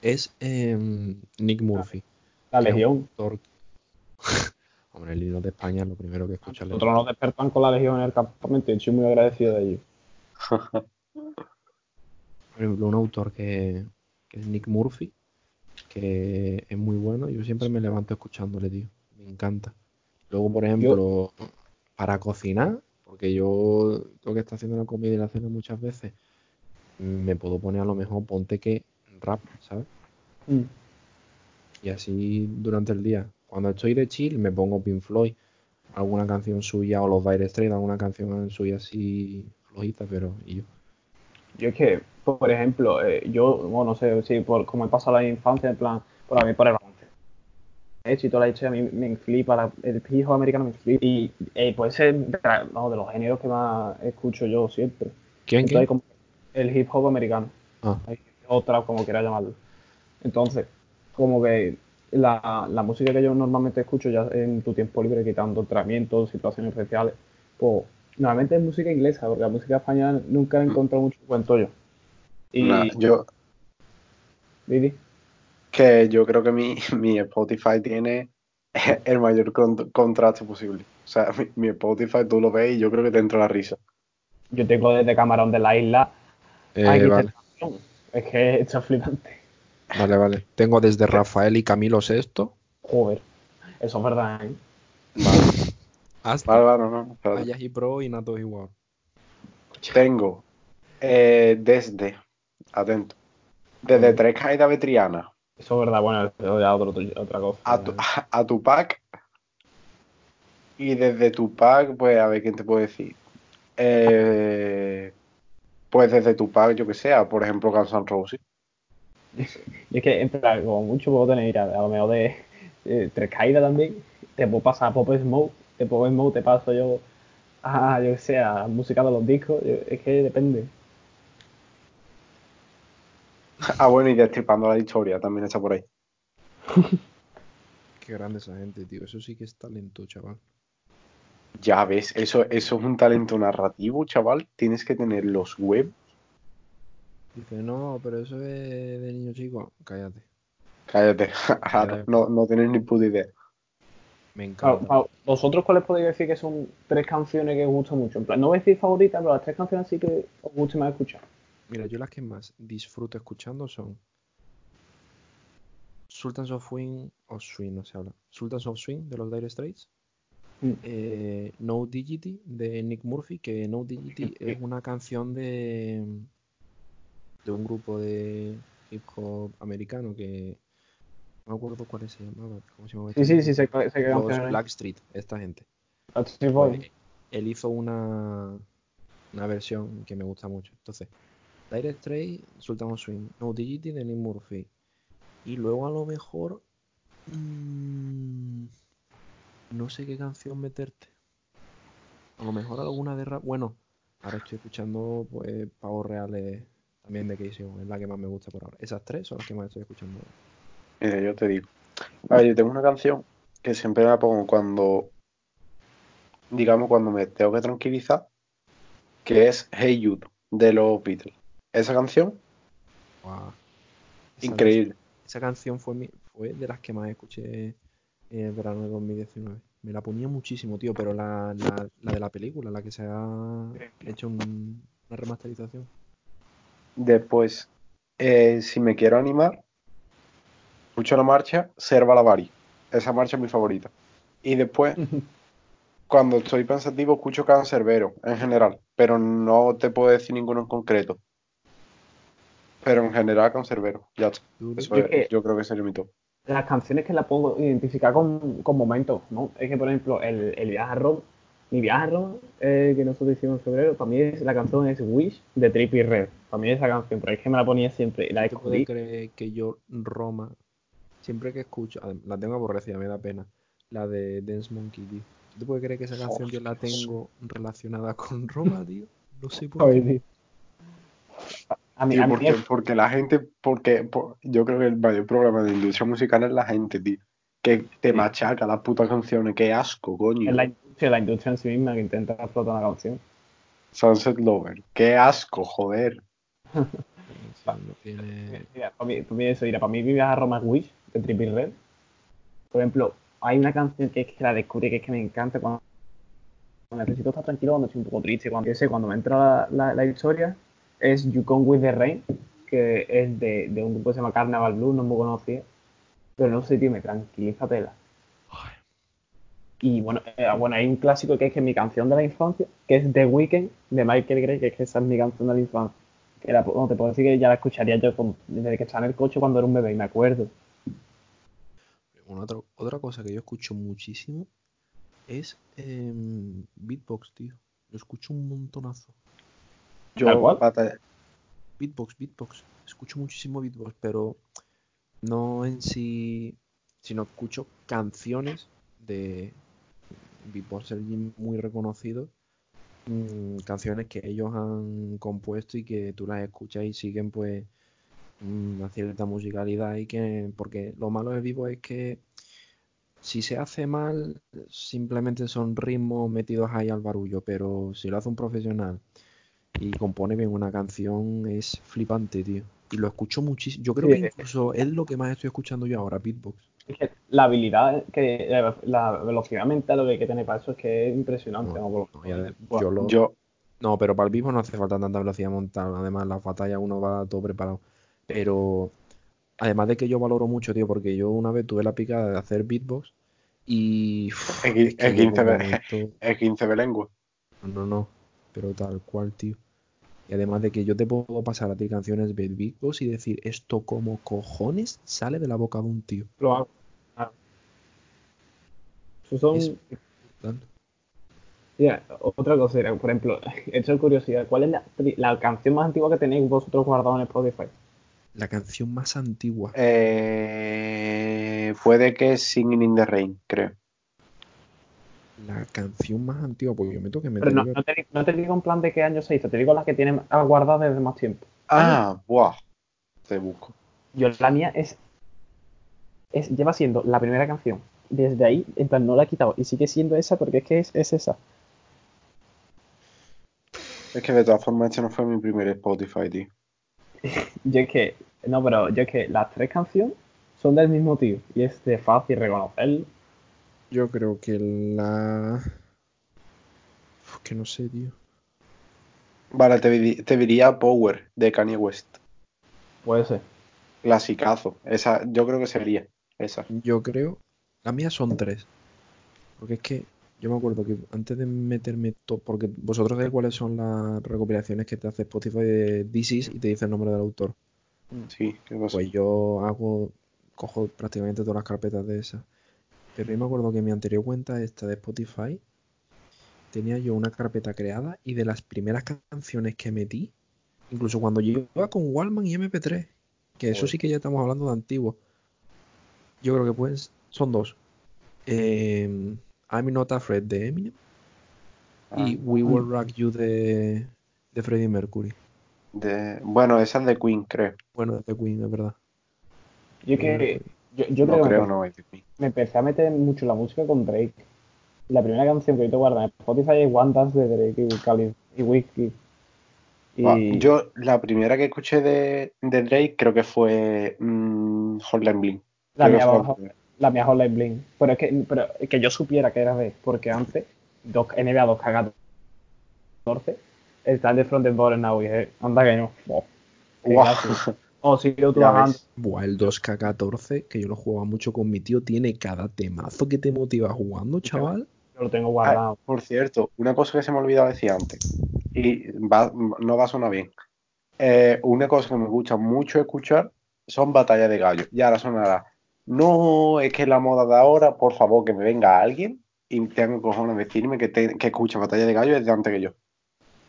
es em, Nick Murphy. La Legión. Hombre, el himno de España es lo primero que escucho. es Nosotros nos despertan con la Legión en el campamento y estoy muy agradecido de ellos. Por ejemplo, un autor que, que es Nick Murphy, que es muy bueno. Yo siempre me levanto escuchándole, tío. Me encanta. Luego, por ejemplo, para cocinar, porque yo tengo que estar haciendo la comida y la cena muchas veces, me puedo poner a lo mejor ponte que rap, ¿sabes? Mm. Y así durante el día. Cuando estoy de chill, me pongo Pink Floyd, alguna canción suya, o los Dire Straits, alguna canción suya así flojita, pero y yo. Yo es que, por ejemplo, eh, yo, bueno, no sé si por como he pasado la infancia, en plan, por a mí, por el y toda la historia a mí me flipa, la- el hip hop americano me flipa. Y eh, puede ser no, de los géneros que más escucho yo siempre. ¿Quién, Entonces, quién? como el hip hop americano. Ah, otra, como quiera llamarlo. Entonces, como que la, la música que yo normalmente escucho ya en tu tiempo libre, quitando entrenamientos, situaciones especiales, pues normalmente es música inglesa, porque la música española nunca he encontrado mucho cuento yo. Y, Nah, yo, Didi, que yo creo que mi, mi Spotify tiene el mayor con- contraste posible. O sea, mi, mi Spotify tú lo ves y yo creo que te entra la risa. yo tengo desde Camarón de la Isla eh, a vale. Es que esto es flipante. vale, vale. Tengo desde Rafael y Camilo VI Joder, eso es verdad, ¿eh? Vale, hasta vale, vale, no, no, y Pro y Natos igual. Tengo eh, desde, atento, desde tres caídas vetrianas Eso es verdad, bueno, eso ya otro, otra cosa. a, tu, a Tupac y desde Tupac, pues a ver quién te puede decir. Eh, pues desde Tupac, yo que sea, por ejemplo, Guns N' Roses. Y es que, en plan, como mucho puedo tener, a, a lo mejor de, de tres caídas también, te puedo pasar a Pop Smoke, de Pop Smoke te paso yo a, yo que sé, a música de los discos, yo- es que depende. Ah, bueno, y Destripando la Historia también está por ahí. Qué grande esa gente, tío. Eso sí que es talento, chaval. Ya ves, eso, eso es un talento narrativo, chaval. Tienes que tener los web. Dice, no, pero eso es de niño chico. Cállate. Cállate, no, no tienes ni puta idea. Me encanta. pa- ¿Vosotros cuáles podéis decir que son tres canciones que os gustan mucho? En plan, no voy a decir favoritas, pero las tres canciones sí que os guste más escuchar. Mira, yo las que más disfruto escuchando son Sultans of Swing, o Swing, no se habla. Sultans of Swing de los Dire Straits. Mm. Eh, no Diggity de Nick Murphy, que No Diggity es una canción de, de un grupo de hip hop americano que no me acuerdo cuál se llamaba. ¿Cómo se llamaba? Sí, este sí, sí, sé qué Los. Blackstreet, esta gente. Pues, él hizo una, una versión que me gusta mucho. Entonces, Dire Straits, Sultan Swing, No Diggity de Nick Murphy. Y luego a lo mejor. mm, no sé qué canción meterte. A lo mejor alguna de rap. Bueno, ahora estoy escuchando pues pavos reales también de Casey es la que más me gusta por ahora. Esas tres son las que más estoy escuchando. Mira, yo te digo. A ver, yo tengo una canción que siempre la pongo cuando, digamos, cuando me tengo que tranquilizar, que es Hey Jude, de los Beatles. Esa canción. Esa- increíble. Esa canción fue, mi- fue de las que más escuché el verano de 2019. Me la ponía muchísimo, tío, pero la, la- la de la película, la que se ha hecho un- una remasterización. Después, eh, si me quiero animar, escucho la marcha Serva la Bari. Esa marcha es mi favorita. Y después, cuando estoy pensativo, escucho Cancerbero en general, pero no te puedo decir ninguno en concreto. Pero en general, Cancerbero. Ya está. Eso yo creo que sería mi top. Las canciones que la puedo identificar con, con momentos, ¿no? Es que, por ejemplo, el, el viaje a Roma, mi viaje a Roma, eh, que nosotros hicimos en febrero, para mí es, la canción es Wish de Trippie Red. Para mí es esa canción, pero es que me la ponía siempre la ¿Te puedes descubrí. creer que yo Roma, siempre que escucho, la tengo aborrecida, me da pena, La de Dance Monkey, tío. ¿Tú puedes creer que esa canción yo la tengo relacionada con Roma, tío? No sé por qué. A mí, Tío, a mí porque, porque la gente, porque por- yo creo que el mayor problema de industria musical es la gente, tío. Que te Sí. machaca las putas canciones, qué asco, coño. es la industria, la industria en sí misma que intenta explotar una canción. Sunset Lover, qué asco, joder. Sí, no tiene... Mira, para mí, para mí eso, mira, para mí Vive a Roma Wish de Trippie Red. Por ejemplo, hay una canción que es que la descubrí que es que me encanta cuando, cuando necesito estar tranquilo, cuando estoy un poco triste, cuando, sé, cuando me entra la, la- la historia, es You Come With The Rain, que es de, de un grupo que se llama Carnaval Blue, no me conocía, pero no sé, tío, me tranquiliza tela. Y bueno, eh, bueno, hay un clásico que es que mi canción de la infancia, que es The Weeknd de Michael Gray, que es que esa es mi canción de la infancia. Que la, bueno, te puedo decir que ya la escucharía yo con- desde que estaba en el coche cuando era un bebé, y me acuerdo. Una otra, otra cosa que yo escucho muchísimo es em, beatbox, tío. Lo escucho un montonazo. ¿Tal Yo, cual? batalla- Beatbox, beatbox. Escucho muchísimo beatbox, pero no en sí, sino escucho canciones de beatboxers muy reconocidos, mm, canciones que ellos han compuesto y que tú las escuchas y siguen pues mm, una cierta musicalidad y que porque lo malo de beatbox es que si se hace mal simplemente son ritmos metidos ahí al barullo, pero si lo hace un profesional y compone bien una canción es flipante, tío. Y lo escucho muchísimo. Yo creo Sí, que eh, incluso es lo que más estoy escuchando yo ahora, beatbox. Es que la habilidad, que la, la velocidad mental lo que hay que tener para eso es que es impresionante. No, yo lo- yo, no, pero para el beatbox no hace falta tanta velocidad montada. Además, las batallas uno va todo preparado. Pero además de que yo valoro mucho, tío, porque yo una vez tuve la picada de hacer beatbox y Es qui- es que es llega 15 un ve- momento. es 15 de lengua. No, no, no, pero tal cual, tío. Y además de que yo te puedo pasar a ti canciones de beatbox y decir esto como cojones sale de la boca de un tío. Lo hago. Ah. Esos son, Es-. Mira, otra cosa era, por ejemplo, hecho de curiosidad, ¿cuál es la, canción más antigua que tenéis vosotros guardado en Spotify? La canción más antigua. Eh, puede que Singing in the Rain, creo. La canción más antigua, pues yo me tengo que Pero meter no, te, di- no te digo en plan de qué año se hizo, te digo las que tienen guardadas desde más tiempo. Ah, buah. Te busco. Yo, la mía es, es lleva siendo la primera canción. Desde ahí, en plan, no la he quitado. Y sigue siendo esa porque es que es, es esa. Es que de todas formas este no fue mi primer Spotify, tío. Yo es que, no, pero yo es que las tres canciones son del mismo tío. Y es de fácil reconocerlo. Yo creo que la. Uf, que no sé, tío. Vale, te, te diría Power de Kanye West. Puede ser. Clasicazo. Esa, yo creo que sería esa. Yo creo. Las mías son tres. Porque es que yo me acuerdo que antes de meterme todo. Porque vosotros sabéis cuáles son las recopilaciones que te hace Spotify de Is y te dice el nombre del autor. Sí, qué cosa. Pues yo hago. Cojo prácticamente todas las carpetas de esas. Pero yo me acuerdo que mi anterior cuenta, esta de Spotify, tenía yo una carpeta creada y de las primeras canciones que metí, incluso cuando yo iba con Wallman y MP3, que eso sí que ya estamos hablando de antiguo, yo creo que pues son dos. Eh, I'm Not Afraid de Eminem y Ah, We Will Rock You de, de Freddie Mercury. de, bueno, esa es de Queen, creo. Bueno, de Queen, es verdad. Yo que. Yo, yo no creo creo, no es me empecé a meter mucho la música con Drake. La primera canción que yo te guardo en Spotify es One Dance de Drake y Khalid y Wizkid. Buah, Y Yo, la primera que escuché de, de Drake creo que fue mm, Hotline Bling. la mía, fue la mía Hotline Bling. Pero es que, pero que yo supiera que era de, porque antes dos, NBA 2K14 está el de Frontend Border Now y es, anda que no. Oh, qué Guau. gracia. O si yo. Buah, el 2K14, que yo lo jugaba mucho con mi tío, tiene cada temazo que te motiva jugando, chaval. Yo lo tengo Ah, guardado. por cierto, una cosa que se me olvidó decir antes, y va- no va a sonar bien. Eh, una cosa que me gusta mucho escuchar son batallas de gallo. Y ahora sonará. No, es que la moda de ahora, por favor, que me venga alguien y tenga cojones decirme que, te- que escucha batalla de gallo desde antes que yo.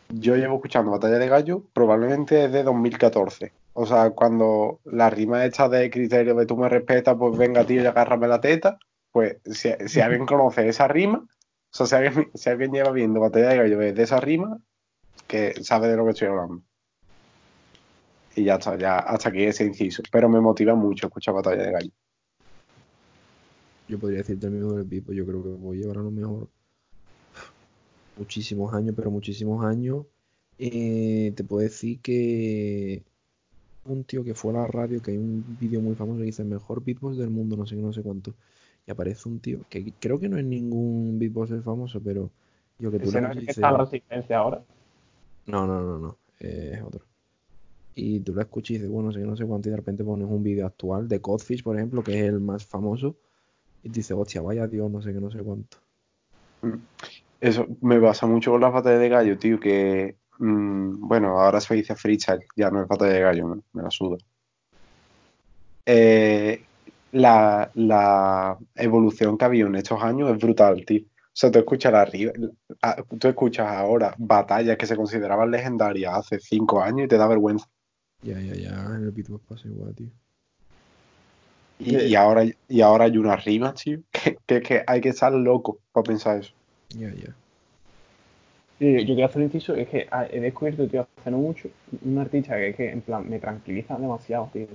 Yo llevo escuchando batalla de gallo probablemente desde 2014. O sea, cuando la rima esta de criterio de tú me respetas, pues venga tío y agárrame la teta, Pues si, si alguien conoce esa rima, o sea, si alguien, si alguien lleva viendo Batalla de Gallo de esa rima, que sabe de lo que estoy hablando. Y ya está, ya hasta aquí ese inciso. Pero me motiva mucho escuchar Batalla de Gallo. Yo podría decirte el mismo del Pipo, yo creo que voy a llevar a lo mejor muchísimos años, pero muchísimos años. Eh, te puedo decir que un tío que fue a la radio, que hay un vídeo muy famoso que dice mejor beatbox del mundo, no sé qué, no sé cuánto. Y aparece un tío que creo que no es ningún beatboxer famoso, pero yo que tú Ese le no es el que está en dices- resistencia ahora. No, no, no, no, eh, es otro. Y tú lo escuchas y dices, bueno, no sé qué, no sé cuánto, y de repente pones un vídeo actual de Codfish, por ejemplo, que es el más famoso, y te dices, hostia, vaya Dios, no sé qué, no sé cuánto. Eso me pasa mucho con las batallas de gallo, tío, que mm, bueno, ahora se dice freestyle, ya no es batalla de gallo, me, me la suda. Eh, la, la evolución que ha habido en estos años es brutal, tío. O sea, tú escuchas arriba, tú escuchas ahora batallas que se consideraban legendarias hace cinco años y te da vergüenza. Ya, ya, ya, en el beatbox pasa igual, tío. Y, y ahora, y ahora hay unas rimas, tío, que, que, que hay que estar loco para pensar eso. Ya, ya. Yo quiero hacer un inciso, es que ah, he descubierto, tío, hace no mucho, un artista que es que, en plan, me tranquiliza demasiado, tío.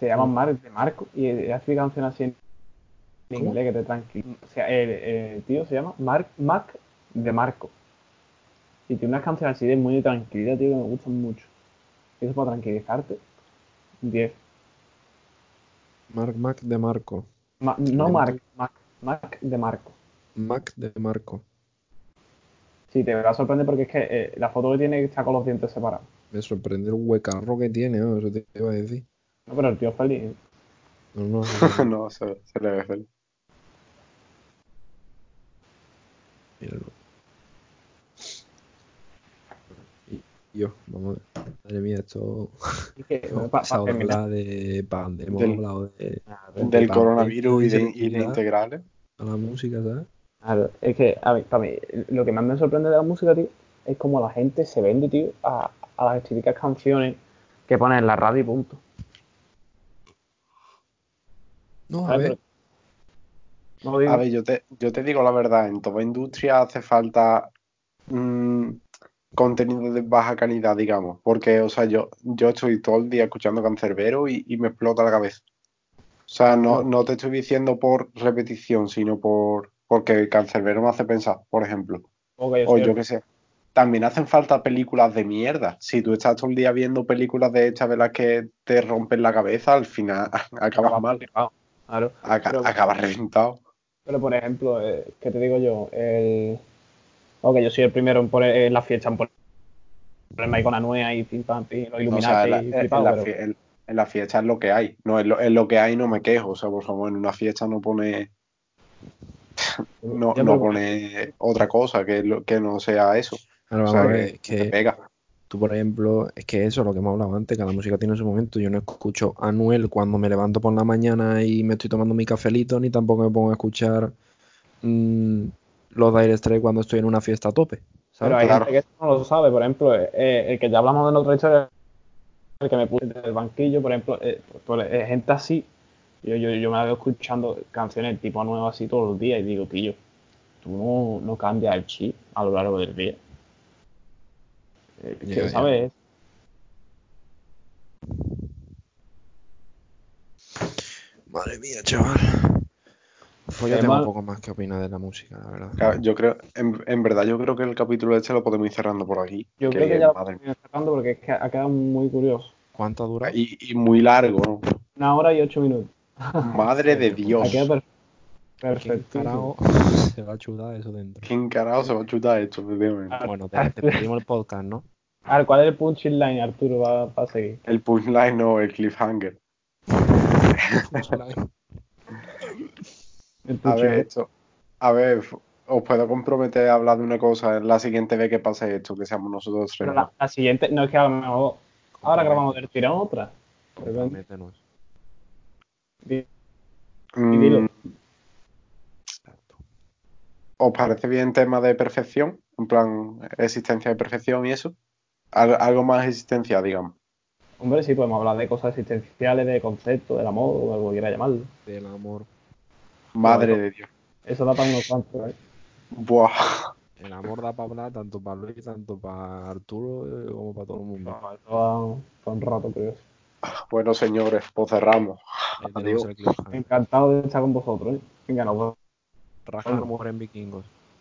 Se llama Mm. Mark de Marco y hace canciones así en ¿Cómo? inglés que te tranquiliza. O sea, el, el tío se llama Mark Mac de Marco. Y tiene unas canciones así de muy tranquilidad, tío, que me gustan mucho. Eso para tranquilizarte. 10. Mark Mac de Marco. Ma- no. Mark, Mac, Mac de Marco. Mac de Marco. Sí, te va a sorprender porque es que eh, la foto que tiene está con los dientes separados. Me sorprende el huecarro que tiene, ¿no? Eso te iba a decir. No, pero el tío es feliz. ¿eh? No, no, no, no, se, se le ve feliz. míralo. Yo, vamos a ver. Madre mía, esto. Que, Hemos pa- pa pasado de pan, hemos Del- hablado de, Del de coronavirus y de, y de integrales. a la música, ¿sabes? Claro, es que a mí, para mí, lo que más me sorprende de la música, tío, es como la gente se vende, tío, a, a las típicas canciones que ponen en la radio y punto. No, a ver. No A ver, yo te, yo te digo la verdad, en toda industria hace falta mm, contenido de baja calidad, digamos, porque, o sea, yo, yo estoy todo el día escuchando Cancerbero y, y me explota la cabeza. O sea, no, no te estoy diciendo por repetición, sino por porque Cancerbero me hace pensar, por ejemplo. o yo O soy yo el- qué sé. También hacen falta películas de mierda. Si tú estás todo el día viendo películas de estas de las que te rompen la cabeza, al final acabas mal. Claro. Pero- acabas reventado. Pero por ejemplo, eh, ¿qué te digo yo? El... Ok, yo soy el primero en poner en la fiesta en ponerme ahí con Anuea y pim pam pim, los No, o sea, en la, la en- en la fiesta es lo que hay. No, en lo, en lo que hay no me quejo. O sea, por favor, en una fiesta no pone, no, no pone otra cosa que, lo- que no sea eso. Ahora O vamos sea, a ver, que que te pega. tú, por ejemplo, es que eso, lo que hemos hablado antes, cada música tiene su momento. Yo no escucho a Anuel cuando me levanto por la mañana y me estoy tomando mi cafelito, ni tampoco me pongo a escuchar mm, los Dire Straits cuando estoy en una fiesta a tope. Pero hay Claro. gente que esto no lo sabe, por ejemplo, eh, el que ya hablamos de la otra historia, el que me puse del banquillo, por ejemplo, eh, pues, eh, gente así, yo, yo, yo me veo escuchando canciones tipo nuevas así todos los días y digo, tío, tú no, no cambias el chip a lo largo del día. Eh. Madre mía, chaval. Pues yo tengo Además- poco más que opinar de la música, la verdad. Claro, Yo creo, en, en verdad, yo creo que el capítulo este lo podemos ir cerrando por aquí. Yo creo que ya lo madre estoy sacando porque es que ha quedado muy curioso. ¿Cuánto ha durado? Y, y muy largo, ¿no? Una hora y ocho minutos. Madre de Dios. Ha quedado per- ¿Quién perfecto. carajo se va a chutar eso dentro? ¿Quién carajo se va a chutar esto? Ah. Bueno, te, te pedimos el podcast, ¿no? A ver, ¿cuál es el punchline, Arturo, va, va a seguir? El punchline o el cliffhanger. El A ver, esto. A ver, os puedo comprometer a hablar de una cosa en la siguiente vez que pase esto, que seamos nosotros tres. Pero la, la siguiente, no es que a lo mejor ahora grabamos del tirón otra. Comprométenos. Mm. ¿Os parece bien tema de perfección? En plan, existencia de perfección y eso. Algo más existencia, digamos. Hombre, sí, podemos hablar de cosas existenciales, de conceptos, del amor, o algo que quiera llamarlo. Del amor. Madre de Dios. Eso da para unos cuantos, ¿eh? Buah. El amor da para hablar tanto para Luis, tanto para Arturo, eh, como para todo el mundo. Un rato, creo. Bueno, señores, pues cerramos. Adiós. Encantado de estar con vosotros. ¿eh? Venga, nos vemos. Raja en vikingos.